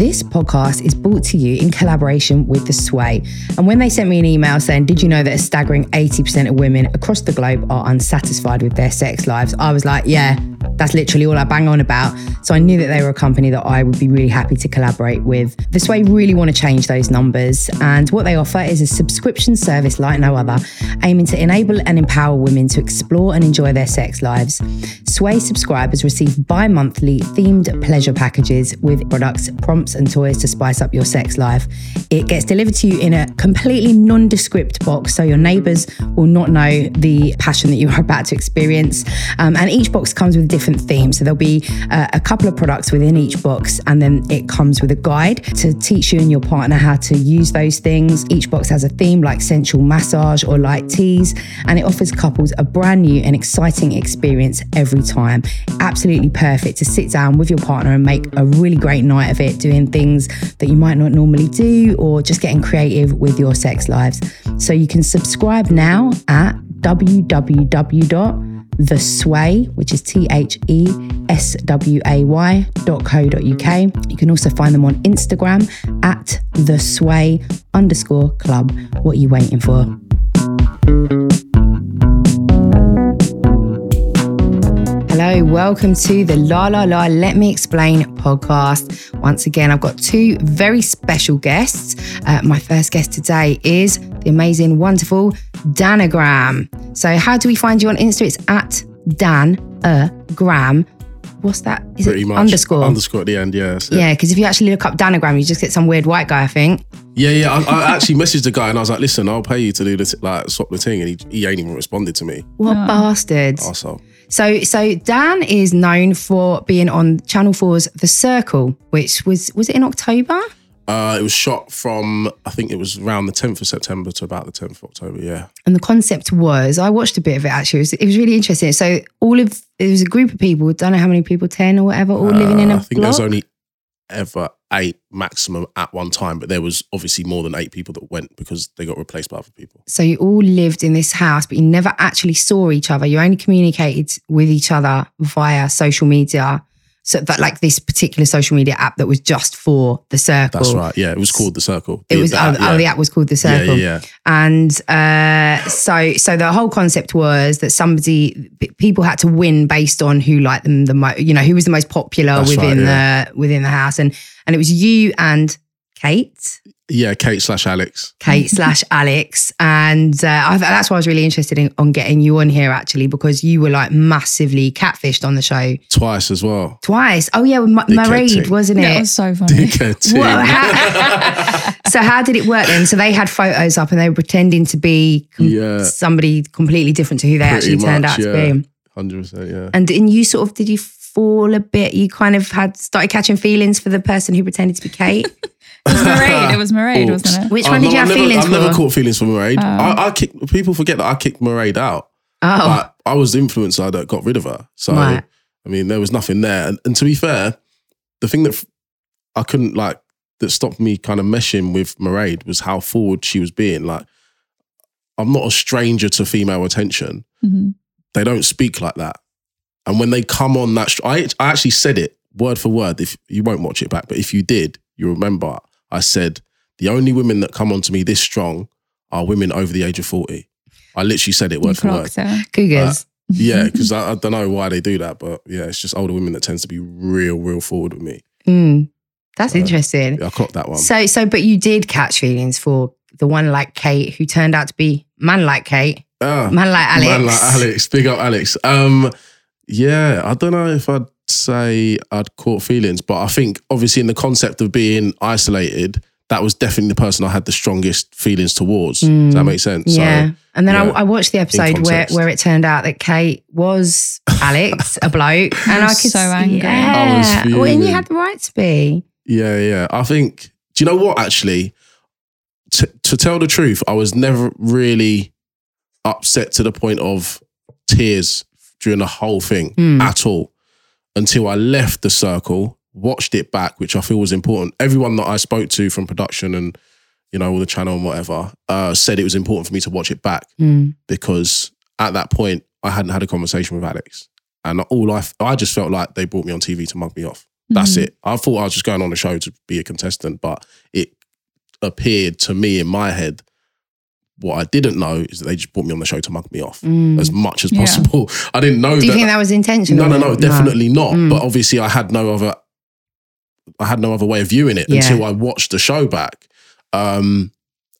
This podcast is brought to you in collaboration with The Sway. And when they sent me an email saying, Did you know that a staggering 80% of women across the globe are unsatisfied with their sex lives? I was like, Yeah, that's literally all I bang on about. So I knew that they were a company that I would be really happy to collaborate with. The Sway really want to change those numbers. And what they offer is a subscription service like no other, aiming to enable and empower women to explore and enjoy their sex lives. Sway subscribers receive bi monthly themed pleasure packages with products, prompts, and toys to spice up your sex life. It gets delivered to you in a completely nondescript box, so your neighbors will not know the passion that you are about to experience. Um, and each box comes with different themes. So there'll be uh, a couple of products within each box, and then it comes with a guide to teach you and your partner how to use those things. Each box has a theme like sensual massage or light tease, and it offers couples a brand new and exciting experience every time. Absolutely perfect to sit down with your partner and make a really great night of it, doing things that you might not normally do, or just getting creative with your sex lives. So you can subscribe now at www.thesway, which is T H E S W A Y dot co dot UK. You can also find them on Instagram at the sway underscore club. What are you waiting for? Hello, welcome to the La La La Let Me Explain podcast. Once again, I've got two very special guests. Uh, my first guest today is the amazing, wonderful Danagram. So, how do we find you on Insta? It's at Dan a gram. What's that? Is Pretty it much. underscore? Underscore at the end, yeah. yeah, because if you actually look up Danagram, you just get some weird white guy, I think. Yeah, yeah. I, I actually messaged the guy and I was like, listen, I'll pay you to do this, like, swap the thing. And he, he ain't even responded to me. What bastards. Also, So, so Dan is known for being on Channel 4's The Circle, which was was it in October? uh, it was shot from, I think it was around the 10th of September to about the 10th of October, yeah. And the concept was, I watched a bit of it actually. It was, it was really interesting. So all of it was a group of people, don't know how many people, ten or whatever, all living in a Uh, I think block. there's only ever eight maximum at one time, but there was obviously more than eight people that went because they got replaced by other people. so you all lived in this house, but you never actually saw each other. You only communicated with each other via social media. So that like this particular social media app that was just for the circle. That's right. Yeah, it was called The Circle. It The- was that, oh, oh, the app was called the circle. yeah, yeah. And uh, so, so the whole concept was that somebody, people had to win based on who liked them the most. You know, who was the most popular That's within right, the within the house, and and it was you and Kate, Yeah, Kate slash Alex. Kate slash Alex, and uh, I, that's why I was really interested in on getting you on here actually because you were like massively catfished on the show Twice as well. twice. Oh yeah, with Ma- Dickhead wasn't it? That it? was so funny. Dickhead how- so how did it work then? So they had photos up and they were pretending to be com- Yeah. somebody completely different to who they Pretty actually turned much, out to be. 100%, yeah. And and you sort of did you fall a bit? You kind of had started catching feelings for the person who pretended to be Kate. It was Mairead. It was Mairead, Oops. wasn't it? Which Oh, one did no, you have I've never, feelings I've for? never caught feelings for Mairead. Oh. I, I kick, people forget that I kicked Mairead out. oh, But I was the influencer that got rid of her. So, Right. I mean, there was nothing there. And, and to be fair, the thing that f- I couldn't like, that stopped me kind of meshing with Mairead was how forward she was being. Like, I'm not a stranger to female attention. Mhm. They don't speak like that. And when they come on that, str- I, I actually said it word for word. If you won't watch it back, but if you did, you remember I said the only women that come onto me this strong are women over the age of forty. I literally said it word for word. cougars. Yeah, because I, I don't know why they do that, but yeah, it's just older women that tends to be real, real forward with me. Mm, that's Uh, interesting. Yeah, I clocked that one. So so, but you did catch feelings for the one like Kate who turned out to be man like Kate, Ah, man like Alex. Man like Alex, big up Alex. Um, yeah, I don't know if I'd say I'd caught feelings, but I think obviously in the concept of being isolated, that was definitely the person I had the strongest feelings towards. Does that make sense? Mm. Yeah. and then yeah, I, I watched the episode where, where it turned out that Kate was Alex, a bloke, and I was could so see- angry. I was Yeah, well, and you had the right to be. Yeah, yeah. I think. Do you know what? Actually, T- to tell the truth, I was never really upset to the point of tears during the whole thing Hmm. at all until I left the circle, watched it back, which I feel was important. Everyone that I spoke to from production and you know all the channel and whatever uh, said it was important for me to watch it back Mm. because at that point I hadn't had a conversation with Alex, and all I I just felt like they brought me on TV to mug me off. That's Mhm. it. I thought I was just going on the show to be a contestant, but it appeared to me in my head. What I didn't know is that they just brought me on the show to mug me off Mm. as much as Yeah. possible. I didn't know Do you that. think that was intentional? no, no, no, definitely not. Mm. But obviously, I had no other. I had no other way of viewing it Yeah. until I watched the show back. Um,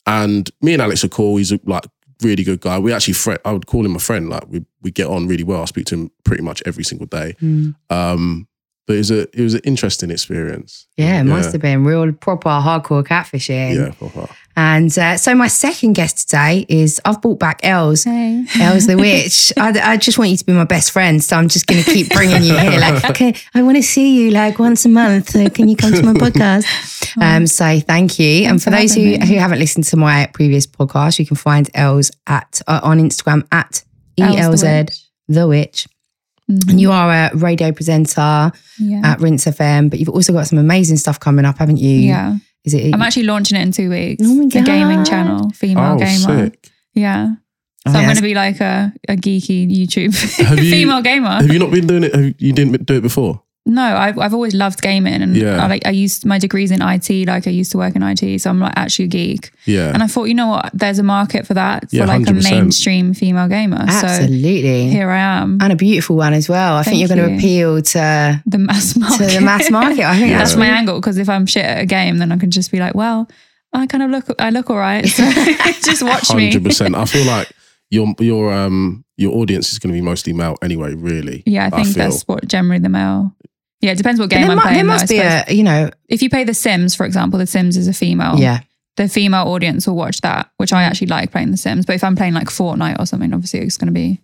and me and Alex are cool. He's a like really good guy. We actually, fri I would call him a friend. Like we we get on really well. I speak to him pretty much every single day. Mm. Um, but it was a it was an interesting experience. Yeah, it must Yeah. have been real proper hardcore catfishing. Yeah, proper. And uh, so my second guest today is I've brought back Els. Hey. Els the witch. I, I just want you to be my best friend, so I'm just going to keep bringing you here. Like, okay, I want to see you like once a month. So can you come to my podcast? Um, so thank you. and for for those who, me. who haven't listened to my previous podcast, you can find Els at uh, on Instagram at Els the elz Witch. the witch. Mhm. And you are a radio presenter Yeah. at Rinse FM, but you've also got some amazing stuff coming up, haven't you? yeah. Is it? I'm actually launching it in two weeks. Oh my The gaming channel, female Oh, gamer. sick. Yeah. Oh, So I'm yes. going to be like a, a geeky YouTube Have you- female gamer. Have you not been doing it? Have, you didn't do it before. No, I've, I've always loved gaming and Yeah. I, like I used my degrees in IT, like I used to work in IT. So I'm like actually a geek. Yeah. And I thought, you know what? There's a market for that for Yeah, like a 100%. mainstream female gamer. So Absolutely. here I am. and a beautiful one as well. I think you're going to you. appeal to the mass market. to market. the mass market. I think Yeah. That's that's my angle because if I'm shit at a game, then I can just be like, well, I kind of look, I look all right. So just watch me. Hundred percent. I feel like your your um your audience is going to be mostly male anyway. Really. Yeah, I think feel. that's what generally the male. Yeah, it depends what game there, I'm mu- playing. there must I be a, you know, if you play The Sims, for example, The Sims is a female. yeah. The female audience will watch that, which I actually like playing The Sims. But if I'm playing like Fortnite or something, obviously it's going to be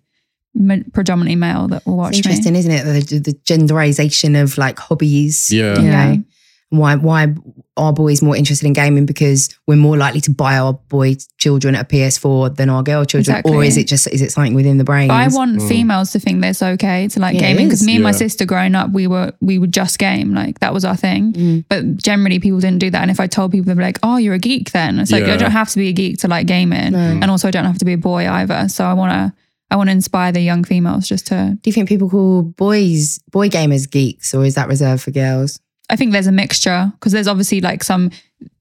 predominantly male that will watch It's me. interesting, isn't it? The, the genderization of like hobbies. Yeah. You Yeah. know, why why are boys more interested in gaming because we're more likely to buy our boy children a PS4 than our girl children, or is it just is it something within the brain? I want Mm. females to think this okay to like Yeah, gaming because me and my sister growing up, we were we would just game like that was our thing. Mm. But generally, people didn't do that. And if I told people, they'd be like, "Oh, you're a geek." Then it's like Yeah. I don't have to be a geek to like gaming, No. and also I don't have to be a boy either. So I want to I want to inspire the young females just to. Do you think people call boys boy gamers geeks, or is that reserved for girls? I think there's a mixture because there's obviously like some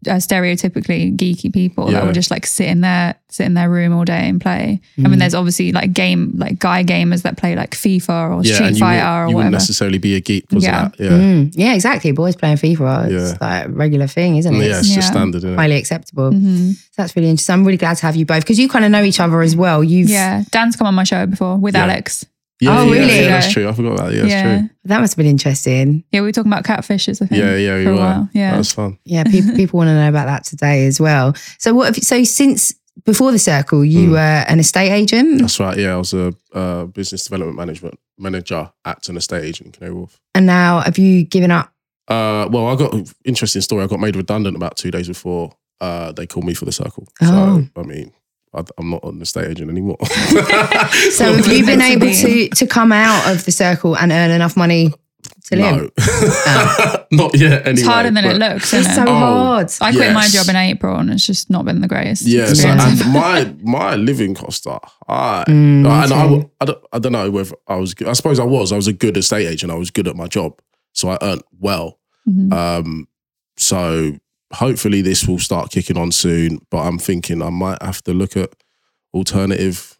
uh, stereotypically geeky people that will just like sit in their sit in their room all day and play. I Mm. mean, there's obviously like game like guy gamers that play like FIFA or Yeah. Street Fighter wouldn't- or you wouldn't whatever. necessarily be a geek because Yeah. that. Yeah. Mm. Yeah, exactly. Boys playing FIFA, it's Yeah. like a regular thing, isn't it? Yeah. It's just standard. Isn't it? highly acceptable. hmm So that's really interesting. I'm really glad to have you both because you kind of know each other as well. You've Yeah, Dan's come on my show before with Yeah. Alex. Yeah, Oh, yeah, really? Yeah, that's true. I forgot about that. Yeah, that's yeah, true. that must have been interesting. yeah, we were talking about catfishes. I think. Yeah, yeah, for a were. while. Yeah, That was fun. Yeah, people people want to know about that today as well. So what? Have, so since before the circle, you Mm. were an estate agent, That's right. Yeah, I was a uh, business development management manager at an estate agent in Canary Wharf. and now have you given up? Uh, well, I got an interesting story. I got made redundant about two days before uh, they called me for the circle. Oh. So, I mean, I, I'm not an estate agent anymore. So have you been able to to come out of the circle and earn enough money to live? No. not yet. Anyway, it's harder than it looks. It's so it? Oh, hard. I quit my job in April, and it's just not been the greatest. Yeah, so, and my my living costs are high, Mm, and I, too. w- I, don't, I don't know whether I was. Good. I suppose I was. I was a good estate agent. I was good at my job, so I earned well. Mhm. Um, so hopefully this will start kicking on soon. But I'm thinking I might have to look at alternative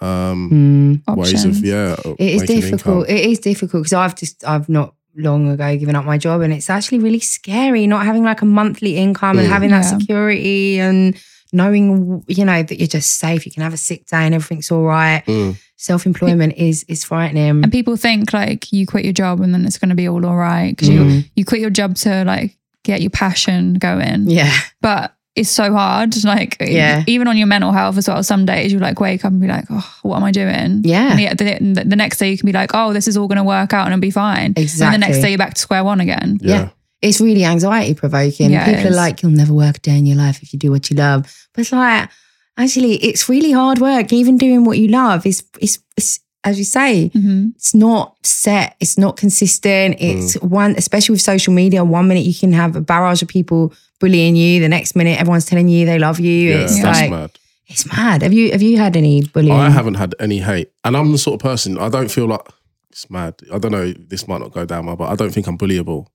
um, Mm. ways of yeah. It is difficult. income. It is difficult because I've just I've not long ago given up my job and it's actually really scary not having like a monthly income and Mm. having that security and knowing you know that you're just safe you can have a sick day and everything's all right Mm. self-employment is is frightening And people think like you quit your job and then it's going to be all all right because you Mm. you quit your job to like get your passion going. yeah But it's so hard. Like Yeah. even on your mental health as well. Some days you like wake up and be like, oh, what am I doing? Yeah. And the, the, the next day you can be like, oh, this is all going to work out and it'll be fine. Exactly. And the next day you're back to square one again. Yeah. Yeah. it's really anxiety provoking Yeah, people are like you'll never work a day in your life if you do what you love but it's like actually it's really hard work even doing what you love is is, is as you say hmm it's not set it's not consistent it's one especially with social media one minute you can have a barrage of people bullying you the next minute everyone's telling you they love you Yeah, it's that's like mad. it's mad have you have you had any bullying I haven't had any hate, and I'm the sort of person I don't feel like it's mad. I don't know. This might not go down well, but I don't think I'm bullyable.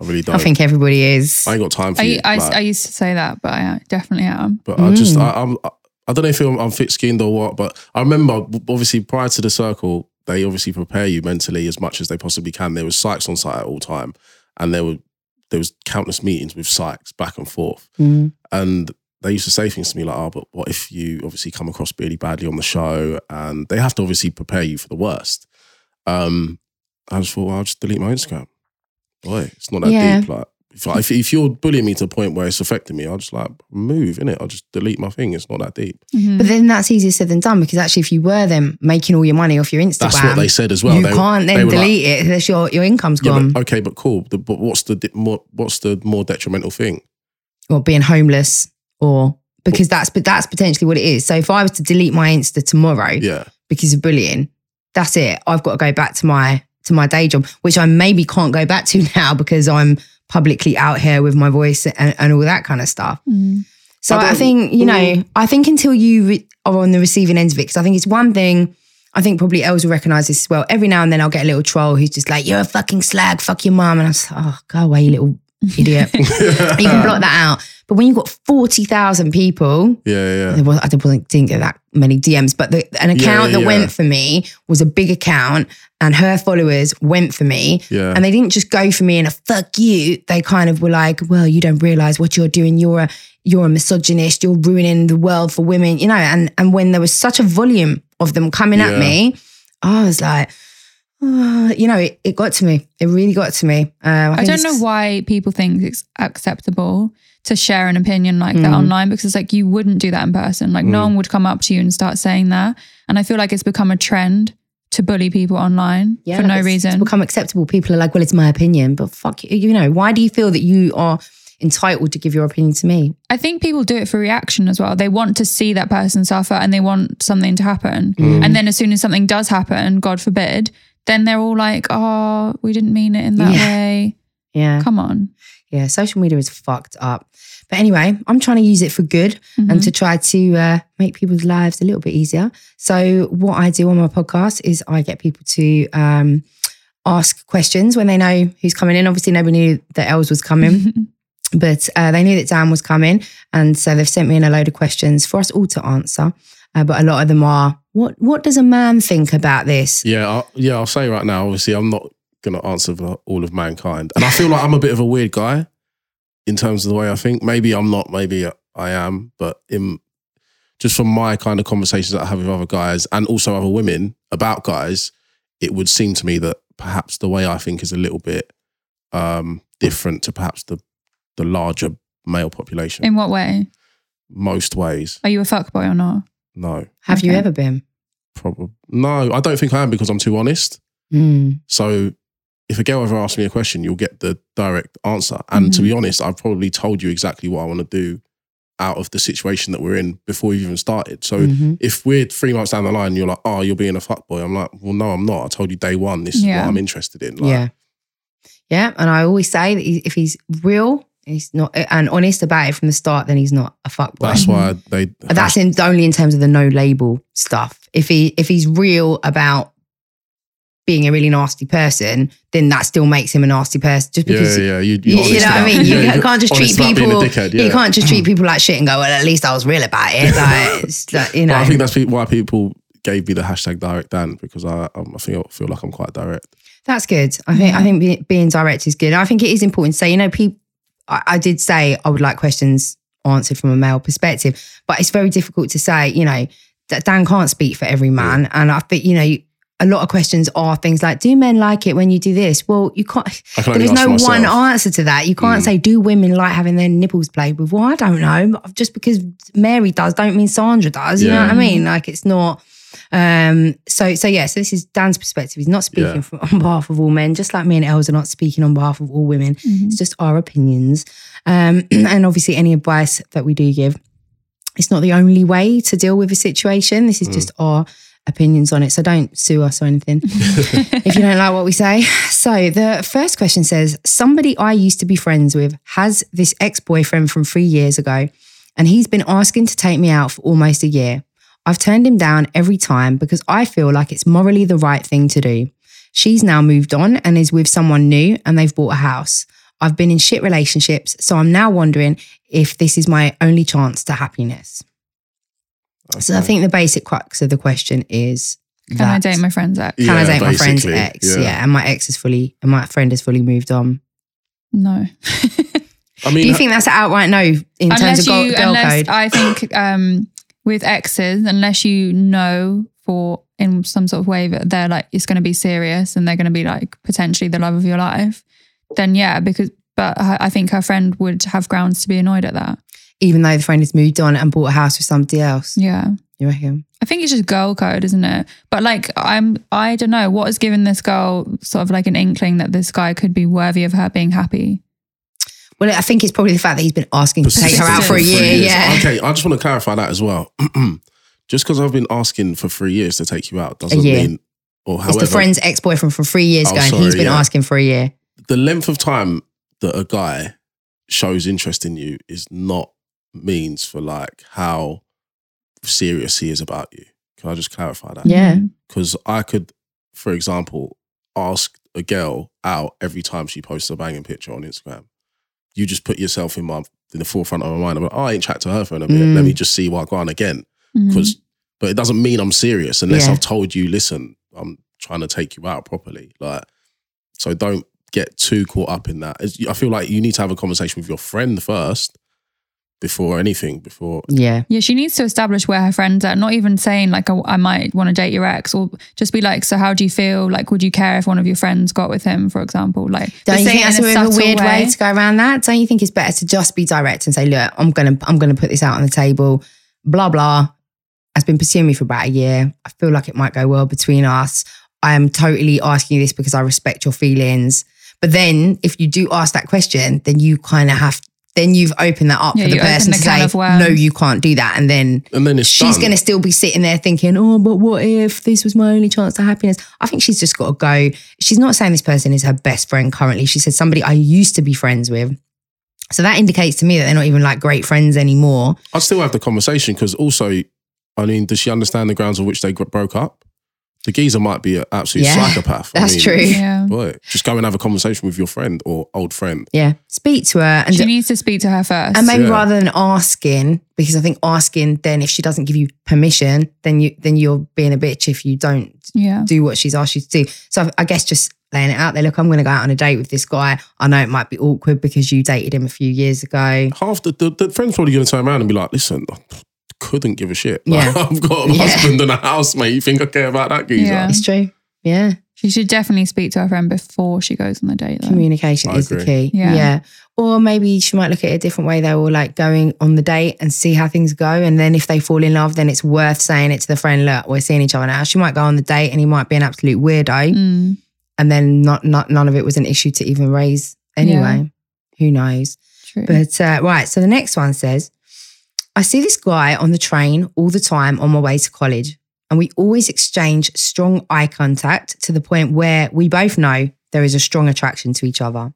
I really don't. I think everybody is. I ain't got time for I, you. I, like- I used to say that, but I definitely am. But I just, Mm. I, I'm, I don't know if I'm, thick skinned or what, but I remember obviously prior to the circle, they obviously prepare you mentally as much as they possibly can. There was psychs on site at all time, and there were there was countless meetings with psychs back and forth, Mm. and they used to say things to me like, "Oh, but what if you obviously come across really badly on the show?" And they have to obviously prepare you for the worst. Um, I just thought, well, I'll just delete my Instagram. Boy, it's not that Yeah. deep. Like, if, I, if if you're bullying me to a point where it's affecting me, I'll just like move in it. I'll just delete my thing. It's not that deep. Mhm. But then that's easier said than done because actually, if you were then making all your money off your Instagram, That's what they said as well. you They- can't then were like, delete it unless your your income's Yeah, gone. but, okay, but cool. The, but what's the di- more what's the more detrimental thing? or being homeless or because that's but that's potentially what it is. So if I was to delete my Insta tomorrow Yeah, because of bullying, that's it. I've got to go back to my to my day job, which I maybe can't go back to now because I'm publicly out here with my voice and, and all that kind of stuff. Mm. So I I, think you know, I think until you re- are on the receiving end of it, because I think it's one thing. I think probably Els will recognise this as well. Every now and then I'll get a little troll who's just like, "You're a fucking slag, fuck your mum," and I'm like, "Oh, go away, you little idiot." you can block that out. But when you've got forty thousand people, yeah, yeah. there was, I didn't, didn't get that many DMs, but the, an account yeah, that yeah. went for me was a big account, and her followers went for me. Yeah. And they didn't just go for me in a fuck you. They kind of were like, well, you don't realize what you're doing. You're a you're a misogynist. You're ruining the world for women. You know. And and when there was such a volume of them coming Yeah. at me, I was like, you know, it, it got to me. It really got to me. Um, I think don't know why people think it's acceptable to share an opinion like that Mm. online because it's like you wouldn't do that in person. Like no Mm. one would come up to you and start saying that. And I feel like it's become a trend to bully people online for no it's- reason. It's become acceptable. People are like, well, it's my opinion, but fuck you. You know, why do you feel that you are entitled to give your opinion to me? I think people do it for reaction as well. They want to see that person suffer and they want something to happen. Mm. And then as soon as something does happen, God forbid, then they're all like, oh, we didn't mean it in that Yeah. way. Yeah. Come on. Yeah. Social media is fucked up. But anyway, I'm trying to use it for good and Mhm. to try to uh, make people's lives a little bit easier. So, what I do on my podcast is I get people to um, ask questions when they know who's coming in. Obviously, nobody knew that Els was coming. but uh, they knew that Dan was coming, and so they've sent me in a load of questions for us all to answer. Uh, but a lot of them are, what What does a man think about this? Yeah, I, yeah. I'll say right now. Obviously, I'm not going to answer for all of mankind, and I feel like I'm a bit of a weird guy in terms of the way I think. Maybe I'm not. Maybe I am. But in just from my kind of conversations that I have with other guys and also other women about guys, it would seem to me that perhaps the way I think is a little bit um, different to perhaps the the larger male population. In what way? Most ways, Are you a fuckboy or not? No, Have you ever been? probably no. I don't think I am because I'm too honest. Mm. So if a girl ever asks me a question, you'll get the direct answer. And to be honest, I've probably told you exactly what I want to do out of the situation that we're in before we've even started. So Mhm. if we're three months down the line, you're like, oh, you're being a fuckboy. I'm like, well, no, I'm not. I told you day one, this is what I'm interested in. Like, yeah. Yeah. And I always say that if he's real, he's not uh, and honest about it from the start, then he's not a fuckboy. That's why mm-hmm. they. That's in, only in terms of the no label stuff. If he if he's real about being a really nasty person, then that still makes him a nasty person. Just because yeah. You, you, you're you know what I mean? You yeah, can't just treat honest about being a people. dickhead, You can't just treat mm. people like shit and go, well, at least I was real about it. Like, it's like, you know. But I think that's why people gave me the hashtag direct Dan because I, I feel feel like I'm quite direct. That's good. I think I think be- being direct is good. I think it is important to say, you know, people. I, I did say I would like questions answered from a male perspective, but it's very difficult to say. You know, that Dan can't speak for every man, and I think you know. A lot of questions are things like, "Do men like it when you do this?" Well, you can't. I can There only is answer no myself. one answer to that. You can't Mm. say, "Do women like having their nipples played with?" Well, I don't know. Just because Mary does, don't mean Sandra does. You know what I mean? Like it's not. Um. So so yeah. So this is Dan's perspective. He's not speaking Yeah. from, on behalf of all men, just like me and Els are not speaking on behalf of all women. Mhm. It's just our opinions. Um. And obviously, any advice that we do give, it's not the only way to deal with a situation. This is Mm. just our opinions on it. So don't sue us or anything if you don't like what we say. So the first question says Somebody I used to be friends with has this ex boyfriend from three years ago, and he's been asking to take me out for almost a year. I've turned him down every time because I feel like it's morally the right thing to do. She's now moved on and is with someone new and they've bought a house. I've been in shit relationships, so I'm now wondering if this is my only chance to happiness. So I think the basic crux of the question is Can I date my friend's ex? Can I Yeah, date my friend's ex? yeah. Yeah. and my ex is fully, and my friend has fully moved on. No. I mean, Do you think that's an outright no in terms of girl, you, girl unless code? I think um, with exes, unless you know for in some sort of way that they're like it's going to be serious and they're going to be like potentially the love of your life, then yeah, because but I I think her friend would have grounds to be annoyed at that. Even though the friend has moved on and bought a house with somebody else, Yeah. you reckon? I think it's just girl code, isn't it? But like, I'm, I don't know what has given this girl sort of like an inkling that this guy could be worthy of her being happy. Well, I think it's probably the fact that he's been asking to take her out for a year. Years. Yeah. Okay, I just want to clarify that as well. just because I've been asking for three years to take you out doesn't year. mean, or It's the friend's ex boyfriend from three years Oh, ago, and he's sorry, been yeah. asking for a year. the length of time that a guy shows interest in you is not means for like how serious he is about you. Can I just clarify that? Yeah. Mm-hmm. Because I could, for example, ask a girl out every time she posts a banging picture on Instagram. You just put yourself in my in the forefront of my mind. I'm like, oh, I ain't chat to her for a minute. Mm. Let me just see what I go on again. Because, but it doesn't mean I'm serious unless Yeah. I've told you, listen, I'm trying to take you out properly. Like, so don't get too caught up in that. I feel like you need to have a conversation with your friend first before anything. Before Yeah. Yeah, she needs to establish where her friends are. Not even saying like, oh, I might want to date your ex, or just be like, so how do you feel? Like, would you care if one of your friends got with him, for example? Like, Don't you think that's a in bit of a subtle weird way. to go around that? Don't you think it's better to just be direct and say, look, I'm gonna I'm gonna put this out on the table, blah blah. Has been pursuing me for about a year. I feel like it might go well between us. I am totally asking you this because I respect your feelings. But then if you do ask that question, then you kind of have then you've opened that up Yeah, for the person the to say, no, you can't do that. And then and then it's she's going to still be sitting there thinking, oh, but what if this was my only chance to happiness? I think she's just got to go. She's not saying this person is her best friend currently. She said somebody I used to be friends with. So that indicates to me that they're not even like great friends anymore. I'd still have the conversation because also, I mean, does she understand the grounds on which they broke up? The geezer might be an absolute Yeah, psychopath. I that's mean, true. Yeah. Boy, just go and have a conversation with your friend or old friend. Yeah. Speak to her and, She needs to speak to her first. and maybe Yeah. rather than asking, because I think asking, then if she doesn't give you permission, then you then you're being a bitch if you don't yeah. do what she's asked you to do. So I guess just laying it out there. Look, I'm going to go out on a date with this guy. I know it might be awkward because you dated him a few years ago. Half the, the, the friend's probably going to turn around and be like, listen, I couldn't give a shit. Like, Yeah. I've got a Yeah. husband and a house, mate. You think I care about that geezer? Yeah. It's true. Yeah. She should definitely speak to her friend before she goes on the date. Though. Communication I is the key. Yeah. yeah. Or maybe she might look at it a different way though, or like going on the date and see how things go. And then if they fall in love, then it's worth saying it to the friend, look, we're seeing each other now. She might go on the date and he might be an absolute weirdo. Mm. And then not, not none of it was an issue to even raise anyway. Who knows? True. But uh, right, so the next one says, I see this guy on the train all the time on my way to college, and we always exchange strong eye contact to the point where we both know there is a strong attraction to each other.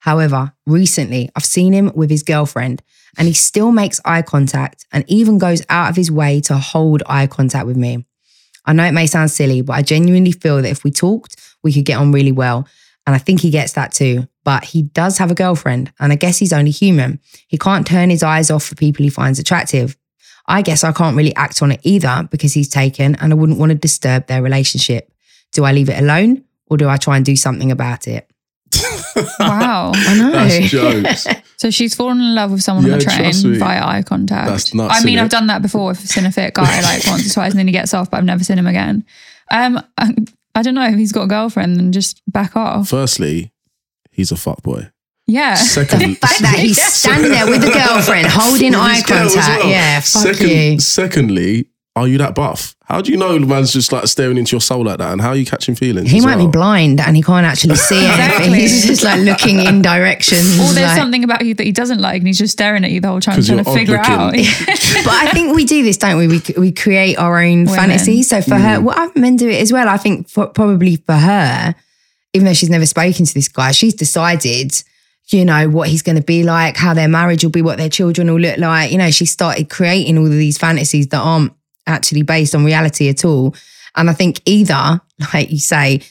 However, recently I've seen him with his girlfriend, and he still makes eye contact and even goes out of his way to hold eye contact with me. I know it may sound silly, but I genuinely feel that if we talked, we could get on really well. And I think he gets that too. But he does have a girlfriend, and I guess he's only human. He can't turn his eyes off for people he finds attractive. I guess I can't really act on it either because he's taken and I wouldn't want to disturb their relationship. Do I leave it alone or do I try and do something about it? wow. I know. That's jokes. So she's fallen in love with someone on the train via eye contact. That's nuts, I mean. I've done that before with a cinephic guy like once or twice, and then he gets off, but I've never seen him again. Um, I, I don't know if he's got a girlfriend, then just back off. Firstly, he's a fuckboy. Yeah. The Secondly, fact that he's standing there with the girlfriend holding eye his girl as contact. well. Yeah, fuck Second, you. Secondly, are you that buff? How do you know the man's just like staring into your soul like that? And how are you catching feelings? He as might be blind and he can't actually see anything. Exactly. He's just like looking in directions. Or there's like- something about you that he doesn't like, and he's just staring at you the whole time trying to figure it out. but I think we do this, don't we? We we create our own Women. fantasies. So for Mm. her, well, men do it as well. I think for, probably for her, even though she's never spoken to this guy, she's decided, you know, what he's going to be like, how their marriage will be, what their children will look like. You know, she started creating all of these fantasies that aren't actually based on reality at all. And I think either, like you say,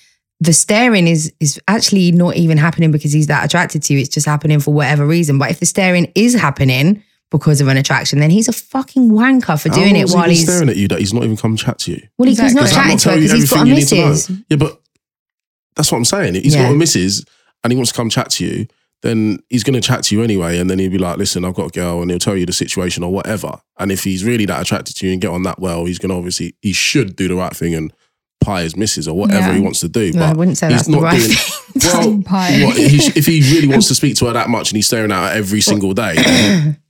the staring is is actually not even happening because he's that attracted to you. It's just happening for whatever reason. But if the staring is happening because of an attraction, then he's a fucking wanker for doing it while he's staring at you that he's not even come chat to you. well, he's not. Does that chatting to her you because he's got a everything you need to know? missus. Yeah, but that's what I'm saying. If he's Yeah. got a missus and he wants to come chat to you, then he's going to chat to you anyway. And then he'll be like, listen, I've got a girl and he'll tell you the situation or whatever. And if he's really that attracted to you and get on that well, he's going to obviously, he should do the right thing and pie his missus or whatever Yeah. he wants to do. No, I but wouldn't say he's not right doing, thing. well, what, he sh- if he really wants to speak to her that much and he's staring at her every single day,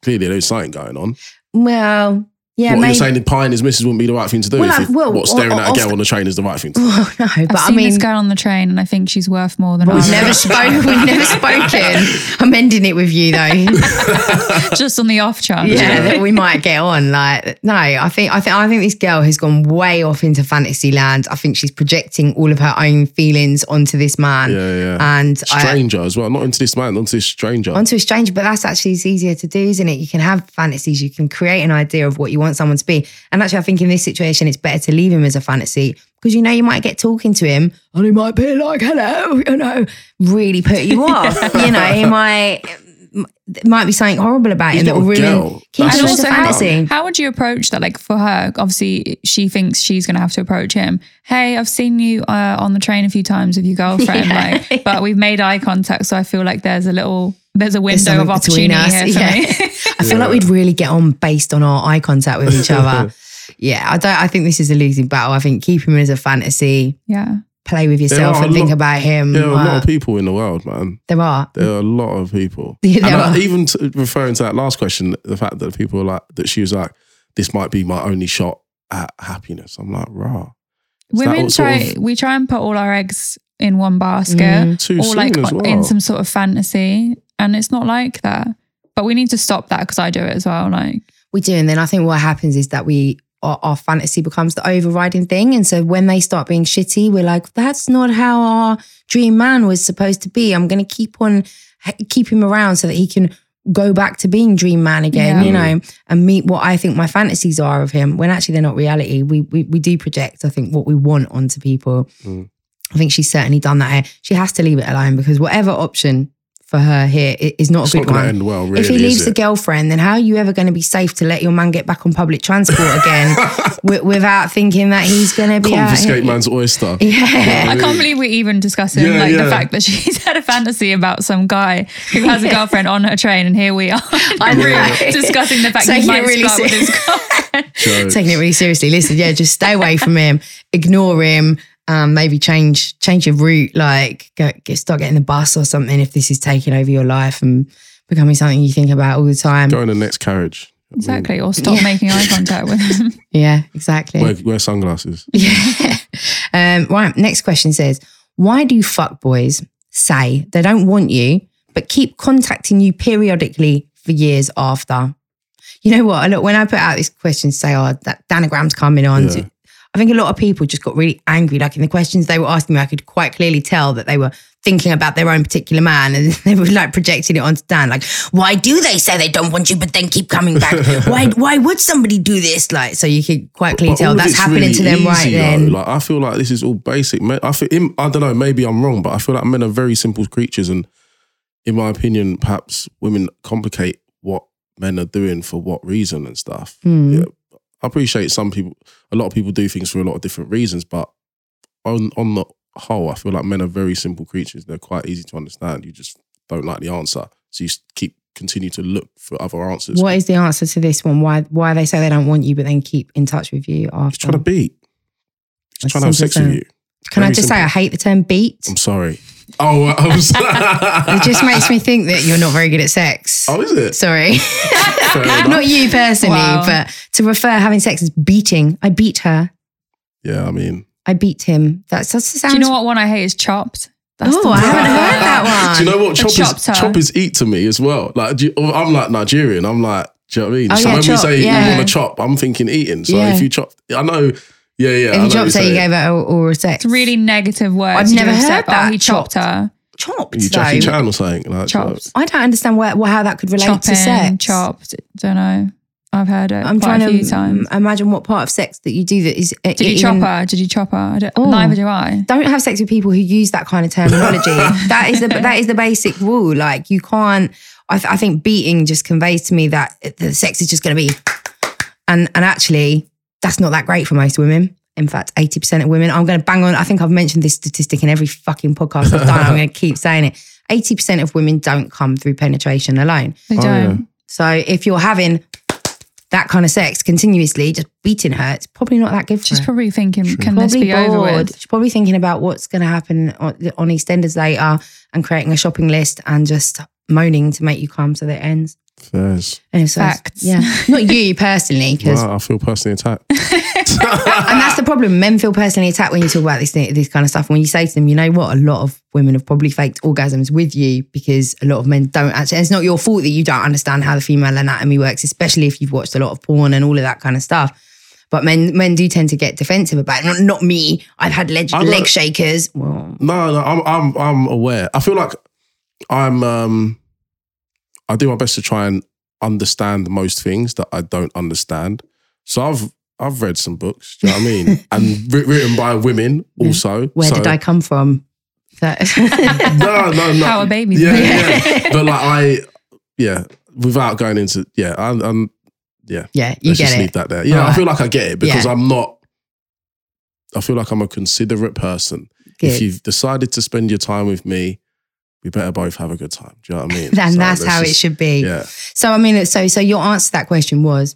clearly there's something going on. Well, yeah, what maybe. you're saying, that pieing his missus wouldn't be the right thing to do. Well, if like, well, what staring o- at a girl on the train is the right thing to do. Well, no, I've but I seen mean, this girl on the train, and I think she's worth more than we've I. never spoken. We've never spoken. I'm ending it with you though. just on the off chance. yeah, that we might get on. Like, no, I think I think I think this girl has gone way off into fantasy land. I think she's projecting all of her own feelings onto this man, Yeah, yeah. and I, stranger as well, not into this man, onto this stranger. onto a stranger. But that's actually easier to do, isn't it? You can have fantasies. You can create an idea of what you want someone to be. And actually, I think in this situation, it's better to leave him as a fantasy because you know you might get talking to him and he might be like, "Hello," you know, really put you off. you know, he might. Might be something horrible about He's him that will a ruin girl. keep him as a also, how, fantasy. how would you approach that? Like for her, obviously, she thinks she's going to have to approach him. Hey, I've seen you uh, on the train a few times with your girlfriend, Yeah. like, but we've made eye contact, so I feel like there's a little, there's a There's window of opportunity us. here for Yeah. me. I feel like we'd really get on based on our eye contact with each other. yeah, I don't. I think this is a losing battle. I think keep him as a fantasy. yeah, Play with yourself are a and think about him. There are a lot Uh, of people in the world, man. there are. There are a lot of people. Yeah, and there I- even to, referring to that last question, the fact that people are like that, she was like, "This might be my only shot at happiness." I'm like, "Rah." Is women what sort try. of- we try and put all our eggs in one basket, Mm. Too or soon like as well. in some sort of fantasy, and it's not like that. But we need to stop that because I do it as well. Like, We do, and then I think what happens is that we our, our fantasy becomes the overriding thing, and so when they start being shitty, we're like, "That's not how our dream man was supposed to be." I'm going to keep on keep him around so that he can go back to being dream man again, Yeah. you know, and meet what I think my fantasies are of him. When actually they're not reality. We we we do project, I think, what we want onto people. Mm. I think she's certainly done that. She has to leave it alone because whatever option for her here i- not a not good going to one end well. Really, if he leaves the girlfriend, then how are you ever going to be safe to let your man get back on public transport again wi- without thinking that he's going to be confiscate here? man's oyster. Yeah. I can't believe we're even discussing Yeah, like yeah. the fact that she's had a fantasy about some guy who has a girlfriend on her train, and here we are I know. discussing the fact Taking he might it really split with his girlfriend. Taking it really seriously. Listen, yeah, just stay away from him, ignore him. Um, maybe change change your route, like go, get, start getting the bus or something if this is taking over your life and becoming something you think about all the time. Go in the next carriage. Exactly, or stop Yeah. making eye contact with him. Yeah, exactly. Wear, wear sunglasses. Yeah. Um, right. Next question says, why do fuck boys say they don't want you, but keep contacting you periodically for years after? You know what? Look, when I put out this question, say, oh, that Danagram's coming on. Yeah. I think a lot of people just got really angry. Like in the questions they were asking me, I could quite clearly tell that they were thinking about their own particular man and they were like projecting it onto Dan. Like, why do they say they don't want you, but then keep coming back? why why would somebody do this? Like, so you could quite clearly tell that's happening really to them right then. though. Like I feel like this is all basic. I feel I don't know. Maybe I'm wrong, but I feel like men are very simple creatures, and in my opinion, perhaps women complicate what men are doing for what reason and stuff. Hmm. Yeah, I appreciate some people. A lot of people do things for a lot of different reasons, but on on the whole, I feel like men are very simple creatures. They're quite easy to understand. You just don't like the answer, so you keep continue to look for other answers. What is the answer to this one? Why why they say they don't want you, but then keep in touch with you He's after? trying to beat. He's That's trying to have sex with you. Can I very just say. I hate the term beat? I'm sorry. Oh, I'm sorry. It just makes me think that you're not very good at sex. Oh, is it? Sorry. Not you personally, Wow. but to refer having sex as beating. I beat her. Yeah, I mean, I beat him. That's that sounds. Do you know what one I hate is chopped? That's Oh, I haven't heard that one. do you know what? The Chop is, chopped chop is eat to me as well. Like, do you- oh, I'm like Nigerian. I'm like, do you know what I mean? Oh, so yeah, when chop, we say yeah. you want to chop, I'm thinking eating. So Yeah. if you chop, I know. Yeah, yeah. I If know you dropped what her, you gave her oral- oral sex. It's really negative word. I've to do never with heard sex. Oh, that, Oh, he chopped chopped. her. chopped. You Jackie though. Chan or something like Chopped. I don't understand where, how that could relate Chopping, to sex. chopped. Don't know. I've heard it I'm quite trying a to times. imagine what part of sex that you do that is. Did you chop her? Did you chop her? I don't, Oh. Neither do I. Don't have sex with people who use that kind of terminology. that is the that is the basic rule. Like you can't. I, th- I think beating just conveys to me that the sex is just going to be, and and actually that's not that great for most women. In fact, eighty percent of women. I'm going to bang on. I think I've mentioned this statistic in every fucking podcast I've done. I'm going to keep saying it. Eighty percent of women don't come through penetration alone. They Oh, don't. So if you're having that kind of sex continuously, just beating her, it's probably not that good for She's her. probably thinking, can this Probably be over bored. with? She's probably thinking about what's going to happen on, on EastEnders later and creating a shopping list and just moaning to make you come so that it ends. Fairs. And so Facts. Yeah. Not you personally, because Wow, I feel personally attacked. and that's the problem. Men feel personally attacked when you talk about this this kind of stuff. When you say to them, you know what, a lot of women have probably faked orgasms with you because a lot of men don't actually. It's not your fault that you don't understand how the female anatomy works, especially if you've watched a lot of porn and all of that kind of stuff. But men men do tend to get defensive about it. Not, not me. I've had leg, leg shakers. Well, No, no, I'm I'm I'm aware. I feel like I'm um I do my best to try and understand most things that I don't understand. So I've I've read some books, do you know what I mean? and writ- written by women also. where so, did I come from? That- No, no, no. How are babies Yeah, yeah. but like I yeah, without going into yeah, I'm, I'm yeah, you let's get just it. leave that there. Yeah, I Alright. feel like I get it because Yeah. I'm not I feel like I'm a considerate person. Good. If you've decided to spend your time with me, we better both have a good time. Do you know what I mean? and So that's let's how it should be. Yeah. So I mean, so so your answer to that question was,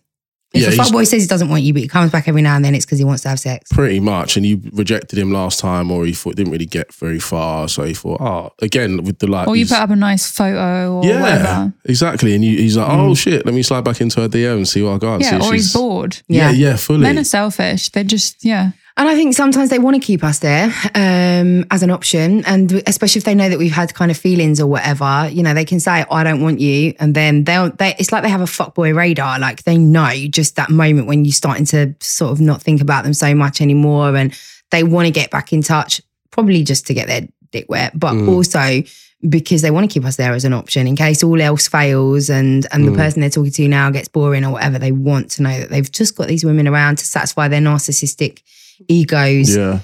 if Yeah, a he's- fuckboy says he doesn't want you, but he comes back every now and then, it's because he wants to have sex. Pretty much. And you rejected him last time or he thought didn't really get very far. So he thought, oh, again, with the like. Or you put up a nice photo or yeah, whatever. exactly. And you, he's like, oh mm. shit, let me slide back into her DM and see what I got. and see Yeah, if or he's bored. Yeah, Yeah. yeah, fully. Men are selfish. They're just, yeah. And I think sometimes they want to keep us there um, as an option. And especially if they know that we've had kind of feelings or whatever, you know, they can say, I don't want you. And then they'll, they, it's like they have a fuckboy radar. Like they know just that moment when you're starting to sort of not think about them so much anymore. And they want to get back in touch, probably just to get their dick wet, but Mm. also because they want to keep us there as an option in case all else fails and and the Mm. person they're talking to now gets boring or whatever. They want to know that they've just got these women around to satisfy their narcissistic egos yeah.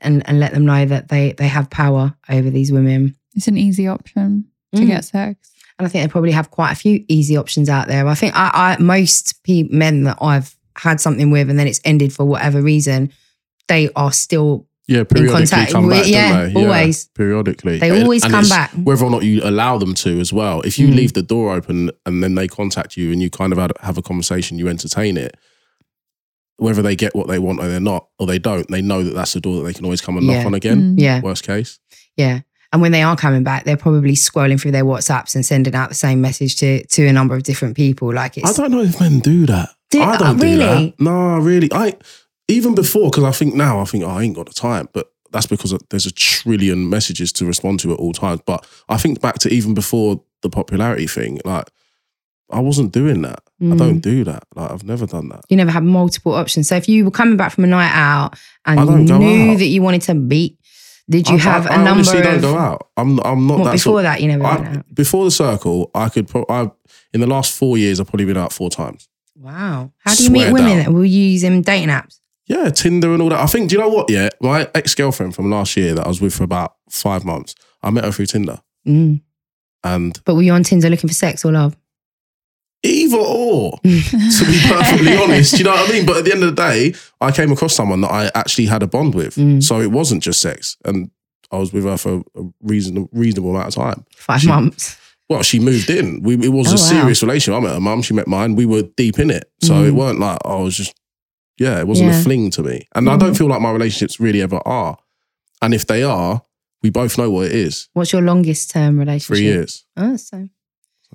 and, and let them know that they they have power over these women. It's an easy option to Mm. get sex. And I think they probably have quite a few easy options out there. I think I, I most pe- men that I've had something with and then it's ended for whatever reason, they are still Yeah, periodically contact come with- back, yeah, don't they? always. periodically. They always and come back. Whether or not you allow them to as well. If you Mm. leave the door open and then they contact you and you kind of have a conversation, you entertain it, whether they get what they want or they're not, or they don't, they know that that's the door that they can always come and knock Yeah. on again. Mm. yeah Worst case. yeah. And when they are coming back, they're probably scrolling through their WhatsApps and sending out the same message to to a number of different people. Like I don't know if men do that. Do- I don't uh, do really? that. No, really. I even before because I think now I think oh, I ain't got the time, but that's because there's a trillion messages to respond to at all times. But I think back to even before the popularity thing, like I wasn't doing that. I Mm. don't do that. Like I've never done that. you never had multiple options. So if you were coming back from a night out and you knew out. that you wanted to beat, did you I, have I, a I number honestly of don't go out. I'm I'm not what that before sort. that you never went I, out? before the circle, I could. Pro- I in the last four years, I've probably been out four times. Wow. How do you meet women? down. Will you use them dating apps? Yeah, Tinder and all that. I think. Do you know what? Yeah, my ex girlfriend from last year that I was with for about five months. I met her through Tinder, Mm. and But were you on Tinder looking for sex or love? Either or, to be perfectly honest, you know what I mean. But at the end of the day, I came across someone that I actually had a bond with, Mm. so it wasn't just sex, and I was with her for a reasonable reasonable amount of time. Five She- months. Well, she moved in. We, it was Oh, a wow. serious relationship. I met her mum. She met mine. We were deep in it. So Mm. it weren't like I was just, yeah, it wasn't Yeah. a fling to me. And I don't feel like my relationships really ever are. And if they are, we both know what it is. What's your longest term relationship? Three years. Oh, so.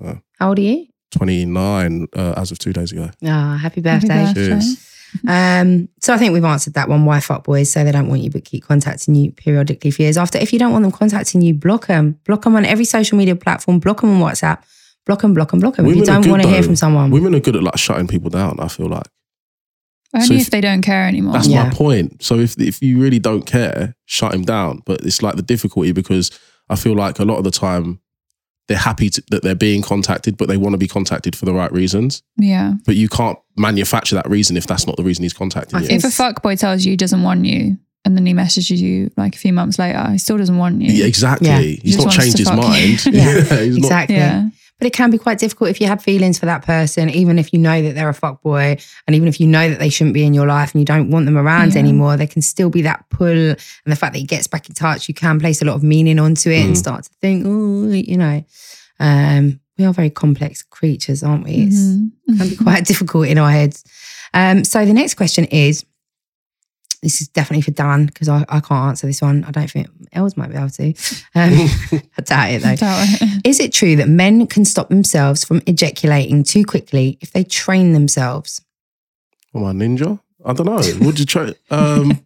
So. How old are you? 29 uh, as of two days ago. Ah, happy Happy birthday. birthday. Cheers. Um, so I think we've answered that one. Why fuck boys say they don't want you but keep contacting you periodically for years after. If you don't want them contacting you, block them. Block them on every social media platform. Block them on WhatsApp. Block them, block them, block them. If you don't good, want to hear from someone. Women are good at like shutting people down, I feel like. Only So if, if- they don't care anymore. That's Yeah. my point. So if if you really don't care, shut him down. But it's like the difficulty because I feel like a lot of the time they're happy to, that they're being contacted, but they want to be contacted for the right reasons. Yeah. But you can't manufacture that reason if that's not the reason he's contacting I you. If a fuckboy tells you he doesn't want you and then he messages you like a few months later, he still doesn't want you. Yeah, exactly. Yeah. He's Just not changed his mind. Yeah, he's not- exactly. Yeah. But it can be quite difficult if you have feelings for that person, even if you know that they're a fuckboy, and even if you know that they shouldn't be in your life and you don't want them around Yeah. anymore, there can still be that pull. And the fact that he gets back in touch, you can place a lot of meaning onto it and Mm. start to think, oh, you know, um, we are very complex creatures, aren't we? It's, Mhm. It can be quite difficult in our heads. Um, so the next question is this is definitely for Dan because I, I can't answer this one. I don't think Els might be able to. Um, I doubt it though. Doubt it. Is it true that men can stop themselves from ejaculating too quickly if they train themselves? Am I a ninja? I don't know. Would you try? Um,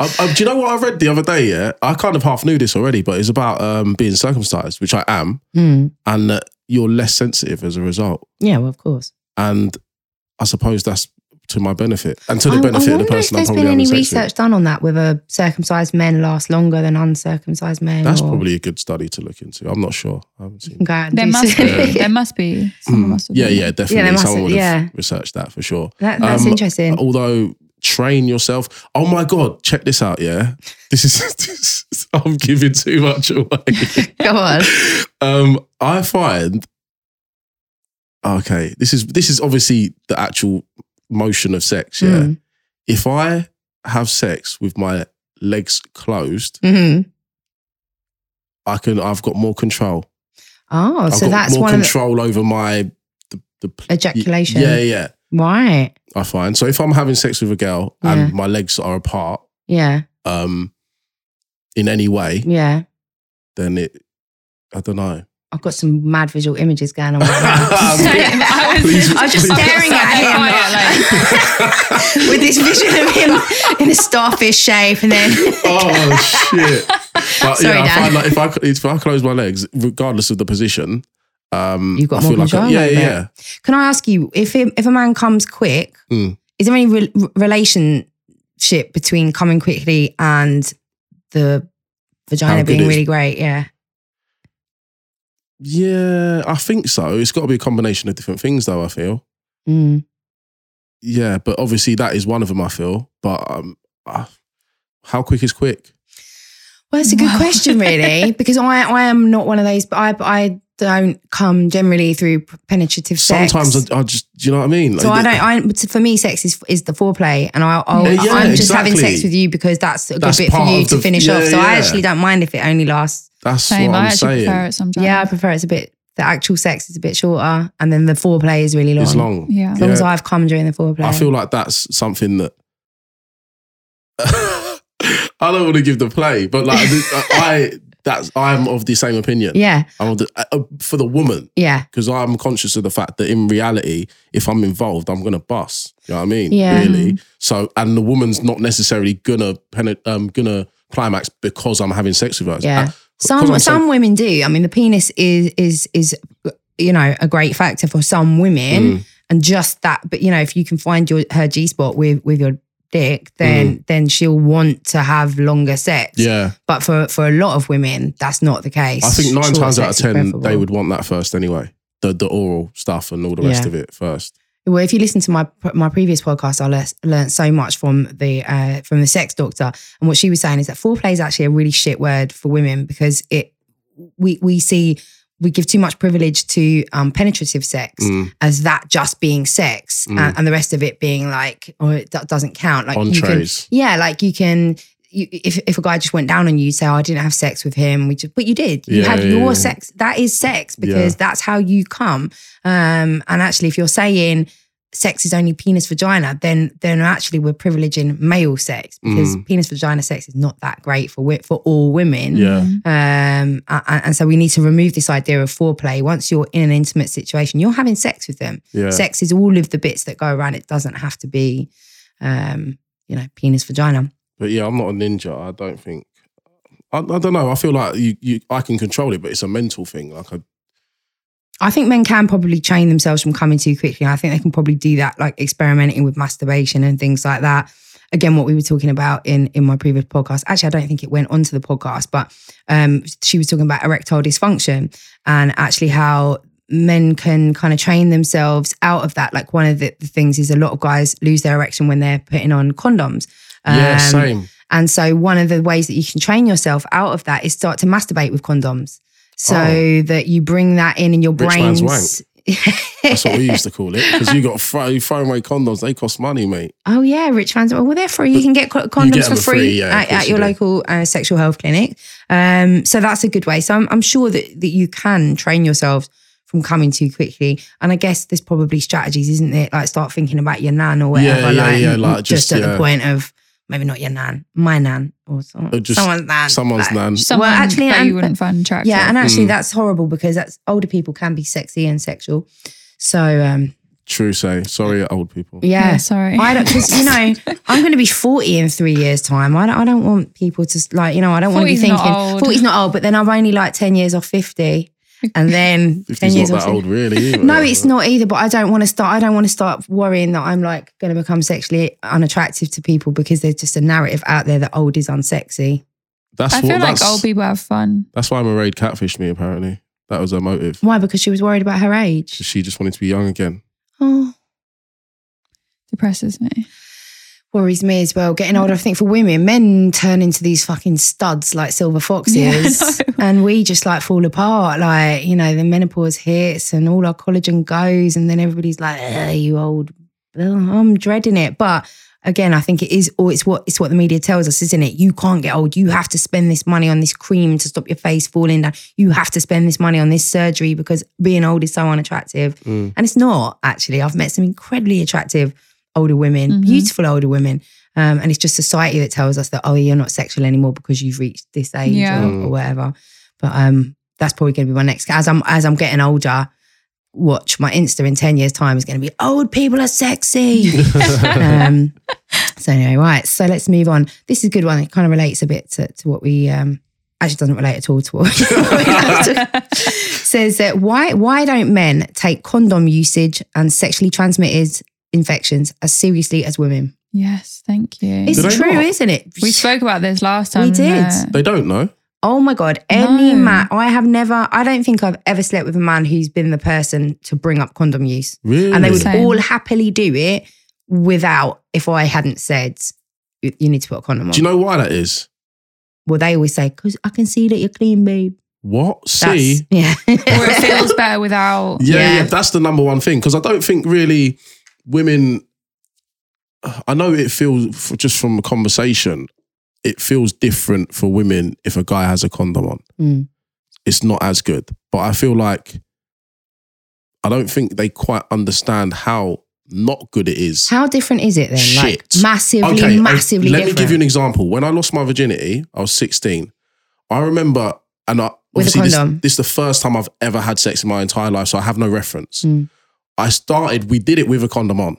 I, I, do you know what I read the other day? Yeah, I kind of half knew this already, but it's about um, being circumcised, which I am, Hmm. and that you're less sensitive as a result. Yeah, well, of course. And I suppose that's to my benefit and to the I- benefit I of the person if I'm there's probably been having any sex with. research done on that, whether circumcised men last longer than uncircumcised men. That's or- probably a good study to look into. I'm not sure. I haven't seen. You can go out and There must some- be. There must be. Someone Mm. must Yeah, done yeah, definitely. there must Someone have- would have yeah. researched that for sure. That, that's Um, interesting. Although train yourself. Oh my god, check this out. Yeah, this is. This is I'm giving too much away. Go on. um, I find. Okay, this is this is obviously the actual motion of sex. Yeah, Mm. if I have sex with my legs closed, Mhm. I can. I've got more control. Oh, I've so got that's more one of the control over my the, the ejaculation. Yeah, yeah. Right. I find so if I'm having sex with a girl Yeah. and my legs are apart, Yeah. um, in any way, Yeah. then it. I don't know. I've got some mad visual images going on right now. I was, Please- I was just please- staring at him with this vision of him in a starfish shape, and then oh shit! But Sorry, yeah, I Dan. find like if I if I close my legs, regardless of the position, um, You've got I more feel like I, yeah, yeah, yeah. Can I ask you if it, if a man comes quick, Mm. is there any re- relationship between coming quickly and the vagina being is- really great? Yeah. Yeah, I think so. It's got to be a combination of different things, though. I feel. Mm. Yeah, but obviously that is one of them. I feel, but um, uh, how quick is quick? Well, it's a good Wow. question, really, because I I am not one of those, but I I don't come generally through penetrative sex. Sometimes I, I just, do you know what I mean? So I don't. I for me, sex is is the foreplay, and I, I'll, Yeah, yeah, I'm just having sex with you because that's a good That's bit for you of to the- finish yeah, off. So I actually don't mind if it only lasts. That's Same. what I I'm actually saying. prefer it sometimes. Yeah, I prefer it's a bit. The actual sex is a bit shorter, and then the foreplay is really long. It's long. Yeah. As long as I've come during the foreplay. I feel like that's something that I don't want to give the play, but like I that's I'm of the same opinion. Yeah, I'm of the, uh, for the woman yeah, because I'm conscious of the fact that in reality, if I'm involved, I'm gonna bust. You know what I mean? Yeah. Really. So and the woman's not necessarily gonna penet- um gonna climax because I'm having sex with her. yeah. Some some women do. I mean, the penis is is is you know a great factor for some women, Mm. and just that. But you know, if you can find your her G spot with with your dick, then then she'll want to have longer sex. Mm. Yeah. But for for a lot of women, that's not the case. I think nine Short times out of ten, they would want that first anyway. The the oral stuff and all the rest Yeah. of it first. Well, if you listen to my my previous podcast, I le- learned so much from the uh, from the sex doctor, and what she was saying is that foreplay is actually a really shit word for women because it we we see we give too much privilege to um, penetrative sex Mm. as that just being sex, Mm. and, and the rest of it being like oh it doesn't count. Like you can, Entrees. yeah, like you can. You, if if a guy just went down on you, say, "Oh, I didn't have sex with him," we just, but you did. You Yeah, had yeah, your yeah. sex. That is sex because that's how you come. Um, and actually, if you're saying sex is only penis vagina, then then actually we're privileging male sex because Mm. penis vagina sex is not that great for for all women. Yeah. Um, a- a- and so we need to remove this idea of foreplay. Once you're in an intimate situation, you're having sex with them. Yeah. Sex is all of the bits that go around. It doesn't have to be, um, you know, penis vagina. But yeah, I'm not a ninja. I don't think. I, I don't know. I feel like you, you, I can control it, but it's a mental thing. Like I, I think men can probably train themselves from coming too quickly. I think they can probably do that, like experimenting with masturbation and things like that. again what we were talking about in in my previous podcast. Actually, I don't think it went onto the podcast, but um, she was talking about erectile dysfunction and actually how men can kind of train themselves out of that. Like one of the, the things is a lot of guys lose their erection when they're putting on condoms. Yeah, Um, same. and so one of the ways that you can train yourself out of that is start to masturbate with condoms. So Oh. that you bring that in and your Rich brains. That's what we used to call it. Because you got you throw away condoms, they cost money, mate. Oh yeah, rich fans. Well, they're free. You can get co- get condoms for free, free, yeah, at, at your do. local uh, sexual health clinic. Um, so that's a good way. So I'm, I'm sure that that you can train yourselves from coming too quickly. And I guess there's probably strategies, isn't it? Like start thinking about your nan or whatever. Yeah, yeah, like, yeah, like just, just, at the point of maybe not your nan, my nan, or some, Or someone's nan. Someone's Like, nan. Someone actually, that and- you wouldn't find attractive. Yeah, and actually Mm. that's horrible because that's older people can be sexy and sexual. So um, True say. Sorry, old people. yeah. yeah, sorry. I don't because you know I'm going to be 40 in three years' time. I don't, I don't want people to like you know I don't want to be 40's not thinking old. 40's not old, but then I'm only like 10 years off 50, and then 10 years not that old, really. either. No, it's not either. But I don't want to start. I don't want to start worrying that I'm like going to become sexually unattractive to people because there's just a narrative out there that old is unsexy. That's I what. feel like old people have fun. that's why Mairead catfished me. Apparently, that was her motive. Why? Because she was worried about her age. She just wanted to be young again. Oh, Depresses me. Worries me as well. Getting older, I think for women, men turn into these fucking studs like silver foxes, Yeah, and we just like fall apart. Like you know, the menopause hits and all our collagen goes, and then everybody's like, "Ugh, "You old." Ugh, I'm dreading it, but. Again, I think it is, or it's what it's what the media tells us, isn't it? You can't get old. You have to spend this money on this cream to stop your face falling down. You have to spend this money on this surgery because being old is so unattractive. Mm. And it's not actually. I've met some incredibly attractive older women, Mhm. beautiful older women. Um, and it's just society that tells us that, oh, you're not sexual anymore because you've reached this age Yeah. or, or whatever. But um, that's probably going to be my next. As I'm as I'm getting older, watch my Insta in ten years' time is going to be old people are sexy. um, so anyway, right. So let's move on. This is a good one. It kind of relates a bit to, to what we um, actually doesn't relate at all to what we says that why why don't men take condom usage and sexually transmitted infections as seriously as women? Yes, thank you. It's Do they true, not? isn't it? we spoke about this last time. We did. uh, They don't know. Oh my god! Any No. man, I have never. I don't think I've ever slept with a man who's been the person to bring up condom use, Really? and they would Same. all happily do it without if I hadn't said you you need to put a condom on. Do you know why that is? well, they always say because I can see that you're clean, babe. What? That's- See? yeah. or it feels better without. Yeah, Yeah. yeah, that's the number one thing because I don't think really women. I know it feels just from a conversation, it feels different for women if a guy has a condom on. Mm. It's not as good, but I feel like I don't think they quite understand how not good it is. How different is it then? Like Shit. massively, I- massively let different. me give you an example. When I lost my virginity, I was 16. I remember, and I, obviously this, this is the first time I've ever had sex in my entire life, so I have no reference. Mm. I started, we did it with a condom on.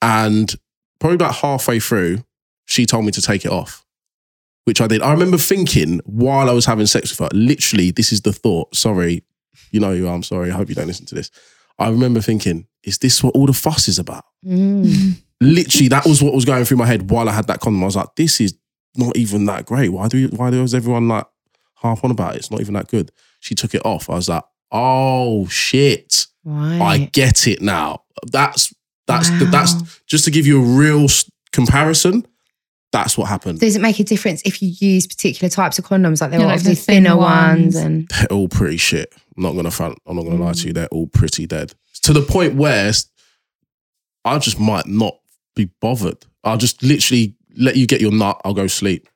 And probably about halfway through, she told me to take it off, which I did. I remember thinking while I was having sex with her, literally, this is the thought. Sorry, you know are. I'm sorry. I hope you don't listen to this. I remember thinking, is this what all the fuss is about? Mm. literally that was what was going through my head while I had that condom. I was like, this is not even that great. Why do why does everyone like harp on about it? It's not even that good. She took it off. I was like, oh shit. I get it now. That's that's Wow. that's just to give you a real comparison. That's what happened. Does it make a difference if you use particular types of condoms? Like there Yeah, are like obviously the thin thinner ones ones. and They're all pretty shit. I'm not gonna front. I'm not gonna lie Mm. to you. They're all pretty dead. To the point where I just might not be bothered. I'll just literally let you get your nut. I'll go sleep.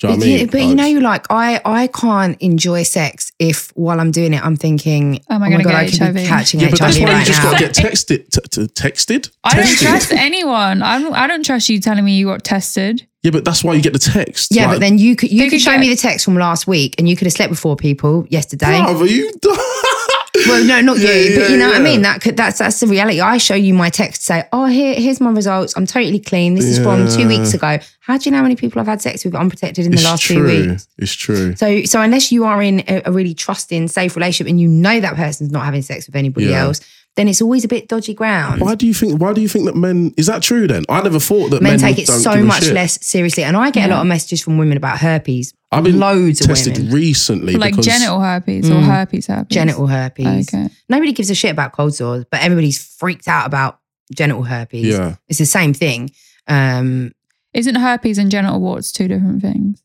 Do you know what I mean? but I'll you know, you like I I can't enjoy sex if while I'm doing it I'm thinking, Am I oh my gonna god, get I could be HIV? catching yeah, but HIV that's why right you just now. got to get texted. T- t- texted? I don't Texted. trust anyone. I don't, I don't trust you telling me you got tested. Yeah, but that's why you get the text. yeah, Like, but then you could you could could show get- me the text from last week and you could have slept with four people yesterday. Bruv, are you? Well, no, not Yeah, you, but you know what I mean. That could that's that's the reality. I show you my text, say, "Oh, here, here's my results. I'm totally clean. This is from two weeks ago." How do you know how many people I've had sex with unprotected in the it's last true. two weeks? It's true. So, so unless you are in a, a really trusting, safe relationship and you know that person's not having sex with anybody Yeah. else, then it's always a bit dodgy ground. Why do you think? Why do you think that men? Is that true? Then I never thought that Men men, take it so much less seriously, and I get a lot of messages from women about herpes. I've been loads of tested women recently, like because genital herpes or Mm. herpes herpes. genital herpes. Okay. Nobody gives a shit about cold sores, but everybody's freaked out about genital herpes. Yeah, It's the same thing. Um, Isn't herpes and genital warts two different things?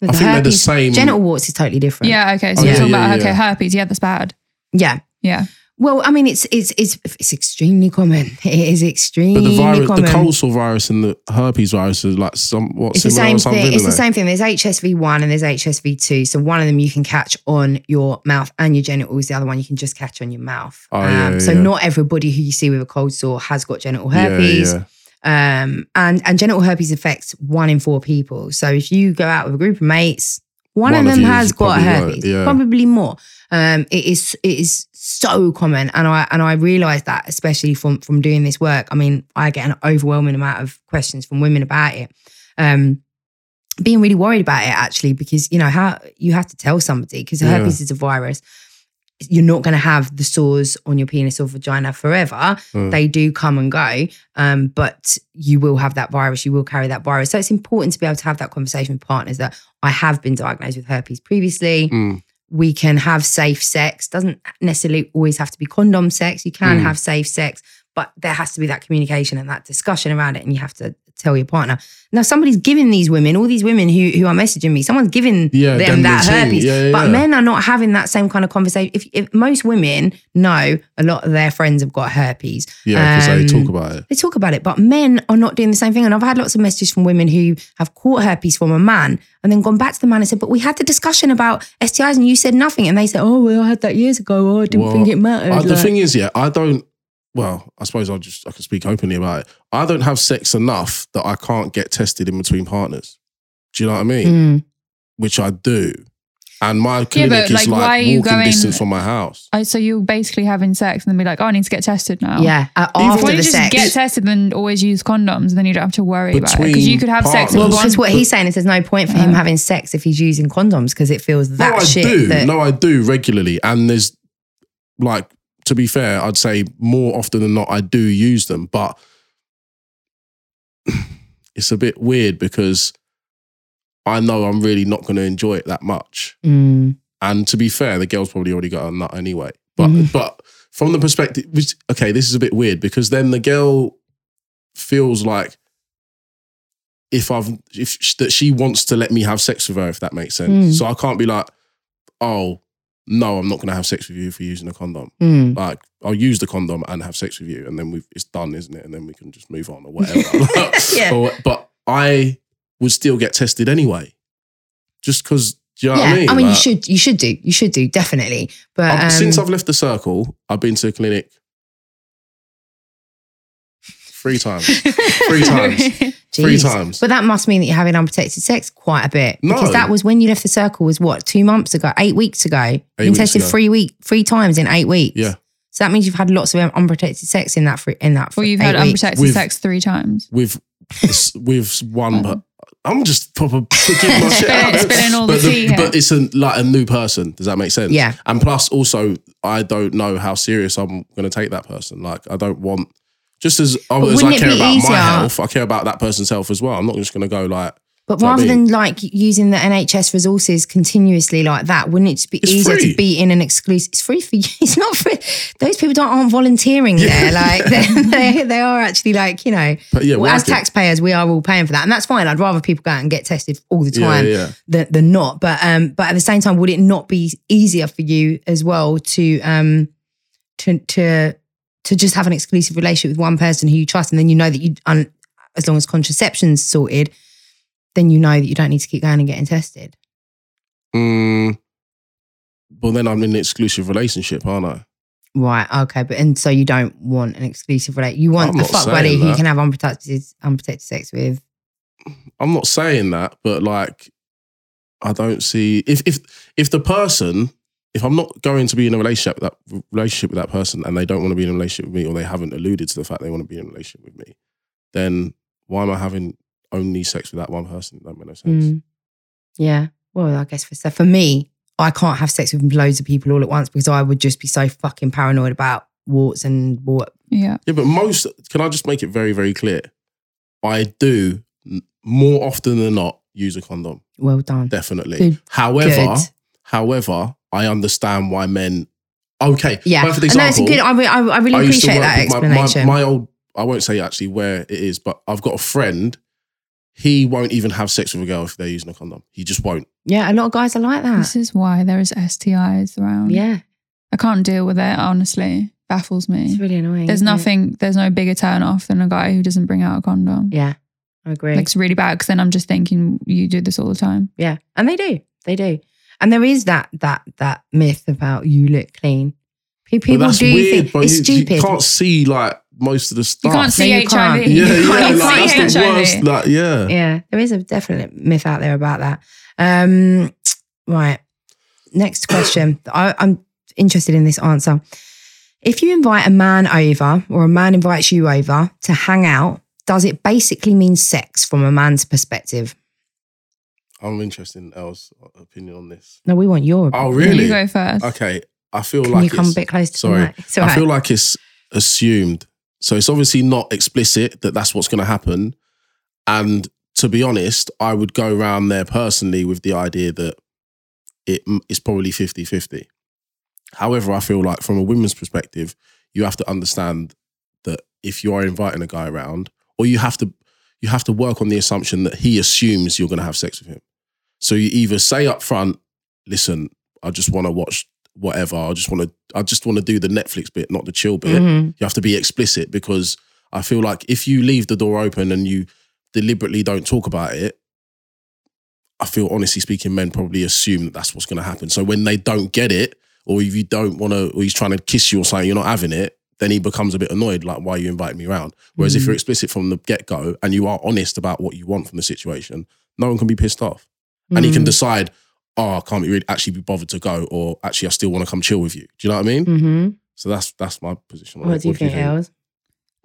the I think they're the herpes- syou're Genital warts is totally different. Yeah. Okay. So Oh, you're yeah, talking yeah, about okay herpes. Yeah, that's bad. yeah. Yeah. Well, I mean, it's it's it's it's extremely common. It is extremely common. but the virus, common. the cold sore virus and the herpes virus is like somewhat it's the same or something. thing. It's the same thing. There's HSV one and there's HSV two. So one of them you can catch on your mouth and your genitals. The other one you can just catch on your mouth. Um, Oh, yeah, so yeah. not everybody who you see with a cold sore has got genital herpes. yeah. Um, and and genital herpes affects one in four people. So if you go out with a group of mates, one, One of of them has got right, herpes, yeah. probably more. Um, it is it is so common, and I and I realised that especially from from doing this work. I mean, I get an overwhelming amount of questions from women about it. Um, being really worried about it actually because you know how you have to tell somebody because Yeah. herpes is a virus you're not going to have the sores on your penis or vagina forever Mm. they do come and go um, but you will have that virus you will carry that virus so it's important to be able to have that conversation with partners that i have been diagnosed with herpes previously Mm. we can have safe sex doesn't necessarily always have to be condom sex you can Mm. have safe sex but there has to be that communication and that discussion around it and you have to tell your partner now somebody's giving these women all these women who who are messaging me someone's giving Yeah, them that herpes Yeah, yeah, but men are not having that same kind of conversation if, if most women know a lot of their friends have got herpes Yeah, because they Um, talk about it. they talk about it, but men are not doing the same thing. And I've had lots of messages from women who have caught herpes from a man and then gone back to the man and said, But we had the discussion about STIs and you said nothing. And they said, Oh, well, I had that years ago. Oh, I didn't Well, think it mattered. Uh, the Like- thing is, yeah, I don't. Well, I suppose I'll just I can speak openly about it. I don't have sex enough that I can't get tested in between partners. Do you know what I mean? Mm. Which I do, and my Yeah, clinic but, is like, like, why are you walking going- distance from my house. Oh, so you're basically having sex and then be like, oh, I need to get tested now. Yeah, uh, after Why the don't you just sex. get tested and always use condoms and then you don't have to worry about it? Because you could have sex partners. well, with one. because what he's saying is there's no point for him Uh. having sex if he's using condoms because it feels that no, I shit. do. That, No, I do regularly, and there's like to be fair, I'd say more often than not I do use them, but it's a bit weird because I know I'm really not going to enjoy it that much. Mm. And to be fair, the girl's probably already got a nut anyway. But Mhm. but from the perspective, which, okay, this is a bit weird because then the girl feels like if I've if that she wants to let me have sex with her, if that makes sense. Mm. So I can't be like, oh no, I'm not going to have sex with you for using a condom. Mm. Like I'll use the condom and have sex with you, and then we've it's done, isn't it? And then we can just move on or whatever. Yeah. Or- but I would still get tested anyway, just because. Do you know yeah, what I mean? you Like, should, you should do, you should do definitely. But I've- um, since I've left the circle, I've been to a clinic three times. Three times. Three times. But that must mean that you're having unprotected sex quite a bit. No. Because that was when you left the circle was what, two months ago, eight weeks ago. You've been weeks tested ago. three week three times in eight weeks. Yeah. So that means you've had lots of unprotected sex in that free, in that Well, you've eight had weeks. unprotected With- sex three times. with with one. But I'm just proper picking my shit out. spilling all the but, tea here. but it's a, like a new person. Does that make sense? Yeah. And plus, also, I don't know how serious I'm going to take that person. Like, I don't want. Just as, as I care about easier- my health, I care about that person's health as well. I'm not just going to go like, But Do you know what rather I mean? than like using the NHS resources continuously like that, wouldn't it be It's easier free. to be in an exclusive? It's free for you. It's not free. Those people don't aren't volunteering there. Like they, they, they are actually like you know. but yeah, well, as taxpayers, we are all paying for that, and that's fine. I'd rather people go out and get tested all the time yeah, yeah. than, than not. But um, but at the same time, would it not be easier for you as well to um, to to to just have an exclusive relationship with one person who you trust, and then you know that you, un, as long as contraception's sorted, then you know that you don't need to keep going and getting tested. Mm, well, then I'm in an exclusive relationship, aren't I? Right. Okay. But and so you don't want an exclusive relationship. You want I'm a fuck buddy who you can have unprotected unprotected sex with. I'm not saying that, but like, I don't see if if if the person if I'm not going to be in a relationship with that relationship with that person and they don't want to be in a relationship with me or they haven't alluded to the fact they want to be in a relationship with me, then why am I having only sex with that one person? That makes no sense. Mm. Yeah. Well, I guess for so for me, I can't have sex with loads of people all at once because I would just be so fucking paranoid about warts and what. Yeah. Yeah, but most can I just make it very, very clear? I do more often than not use a condom. Well done. Definitely. Good. However, Good. however, I understand why men. Okay, Yeah, perfect and that's a good. I, re- I, I really I appreciate that with my- my- explanation. My, old, I won't say actually where it is, but I've got a friend. He won't even have sex with a girl if they're using a condom. He just won't. yeah, a lot of guys are like that. This is why there is STIs around. Yeah, I can't deal with it, honestly. Baffles me. it's really annoying. There's isn't it? nothing, there's no bigger turn off than a guy who doesn't bring out a condom. Yeah, I agree. Like, it's really bad because then I'm just thinking you do this all the time. yeah, and they do. They do. And there is that that that myth about you look clean. People but that's do weird. think but it's you, stupid. you can't see like most of the stuff. You can't see you HIV. can't. Yeah, yeah, like, see that's the worst. Like, yeah. yeah, there is a definite myth out there about that. Um, right. Next question. I, I'm interested in this answer. If you invite a man over or a man invites you over to hang out, does it basically mean sex from a man's perspective? I'm interested in Elle's opinion on this. No, we want your. Oh, opinion. Oh, really? You really? go first. Okay. I feel Can like you come a bit close to sorry. the mic? I right. feel like it's assumed. So it's obviously not explicit that that's what's going to happen. And to be honest, I would go around there personally with the idea that it is probably 50 50. However, I feel like from a women's perspective, you have to understand that if you are inviting a guy around, or you have to you have to work on the assumption that he assumes you're going to have sex with him. So you either say up front, listen, I just want to watch whatever. I just want to I just want to do the Netflix bit, not the chill bit. Mhm. You have to be explicit because I feel like if you leave the door open and you deliberately don't talk about it, I feel honestly speaking, men probably assume that that's what's going to happen. So when they don't get it, or if you don't want to, or he's trying to kiss you or something, you're not having it, then he becomes a bit annoyed, like, why are you inviting me around? Whereas if Mhm. you're explicit from the get go and you are honest about what you want from the situation, no one can be pissed off. And he can Mm. decide, oh, I can't be really actually be bothered to go, or actually I still want to come chill with you. Do you know what I mean? Mhm. So that's that's my position. on What do you think, Els?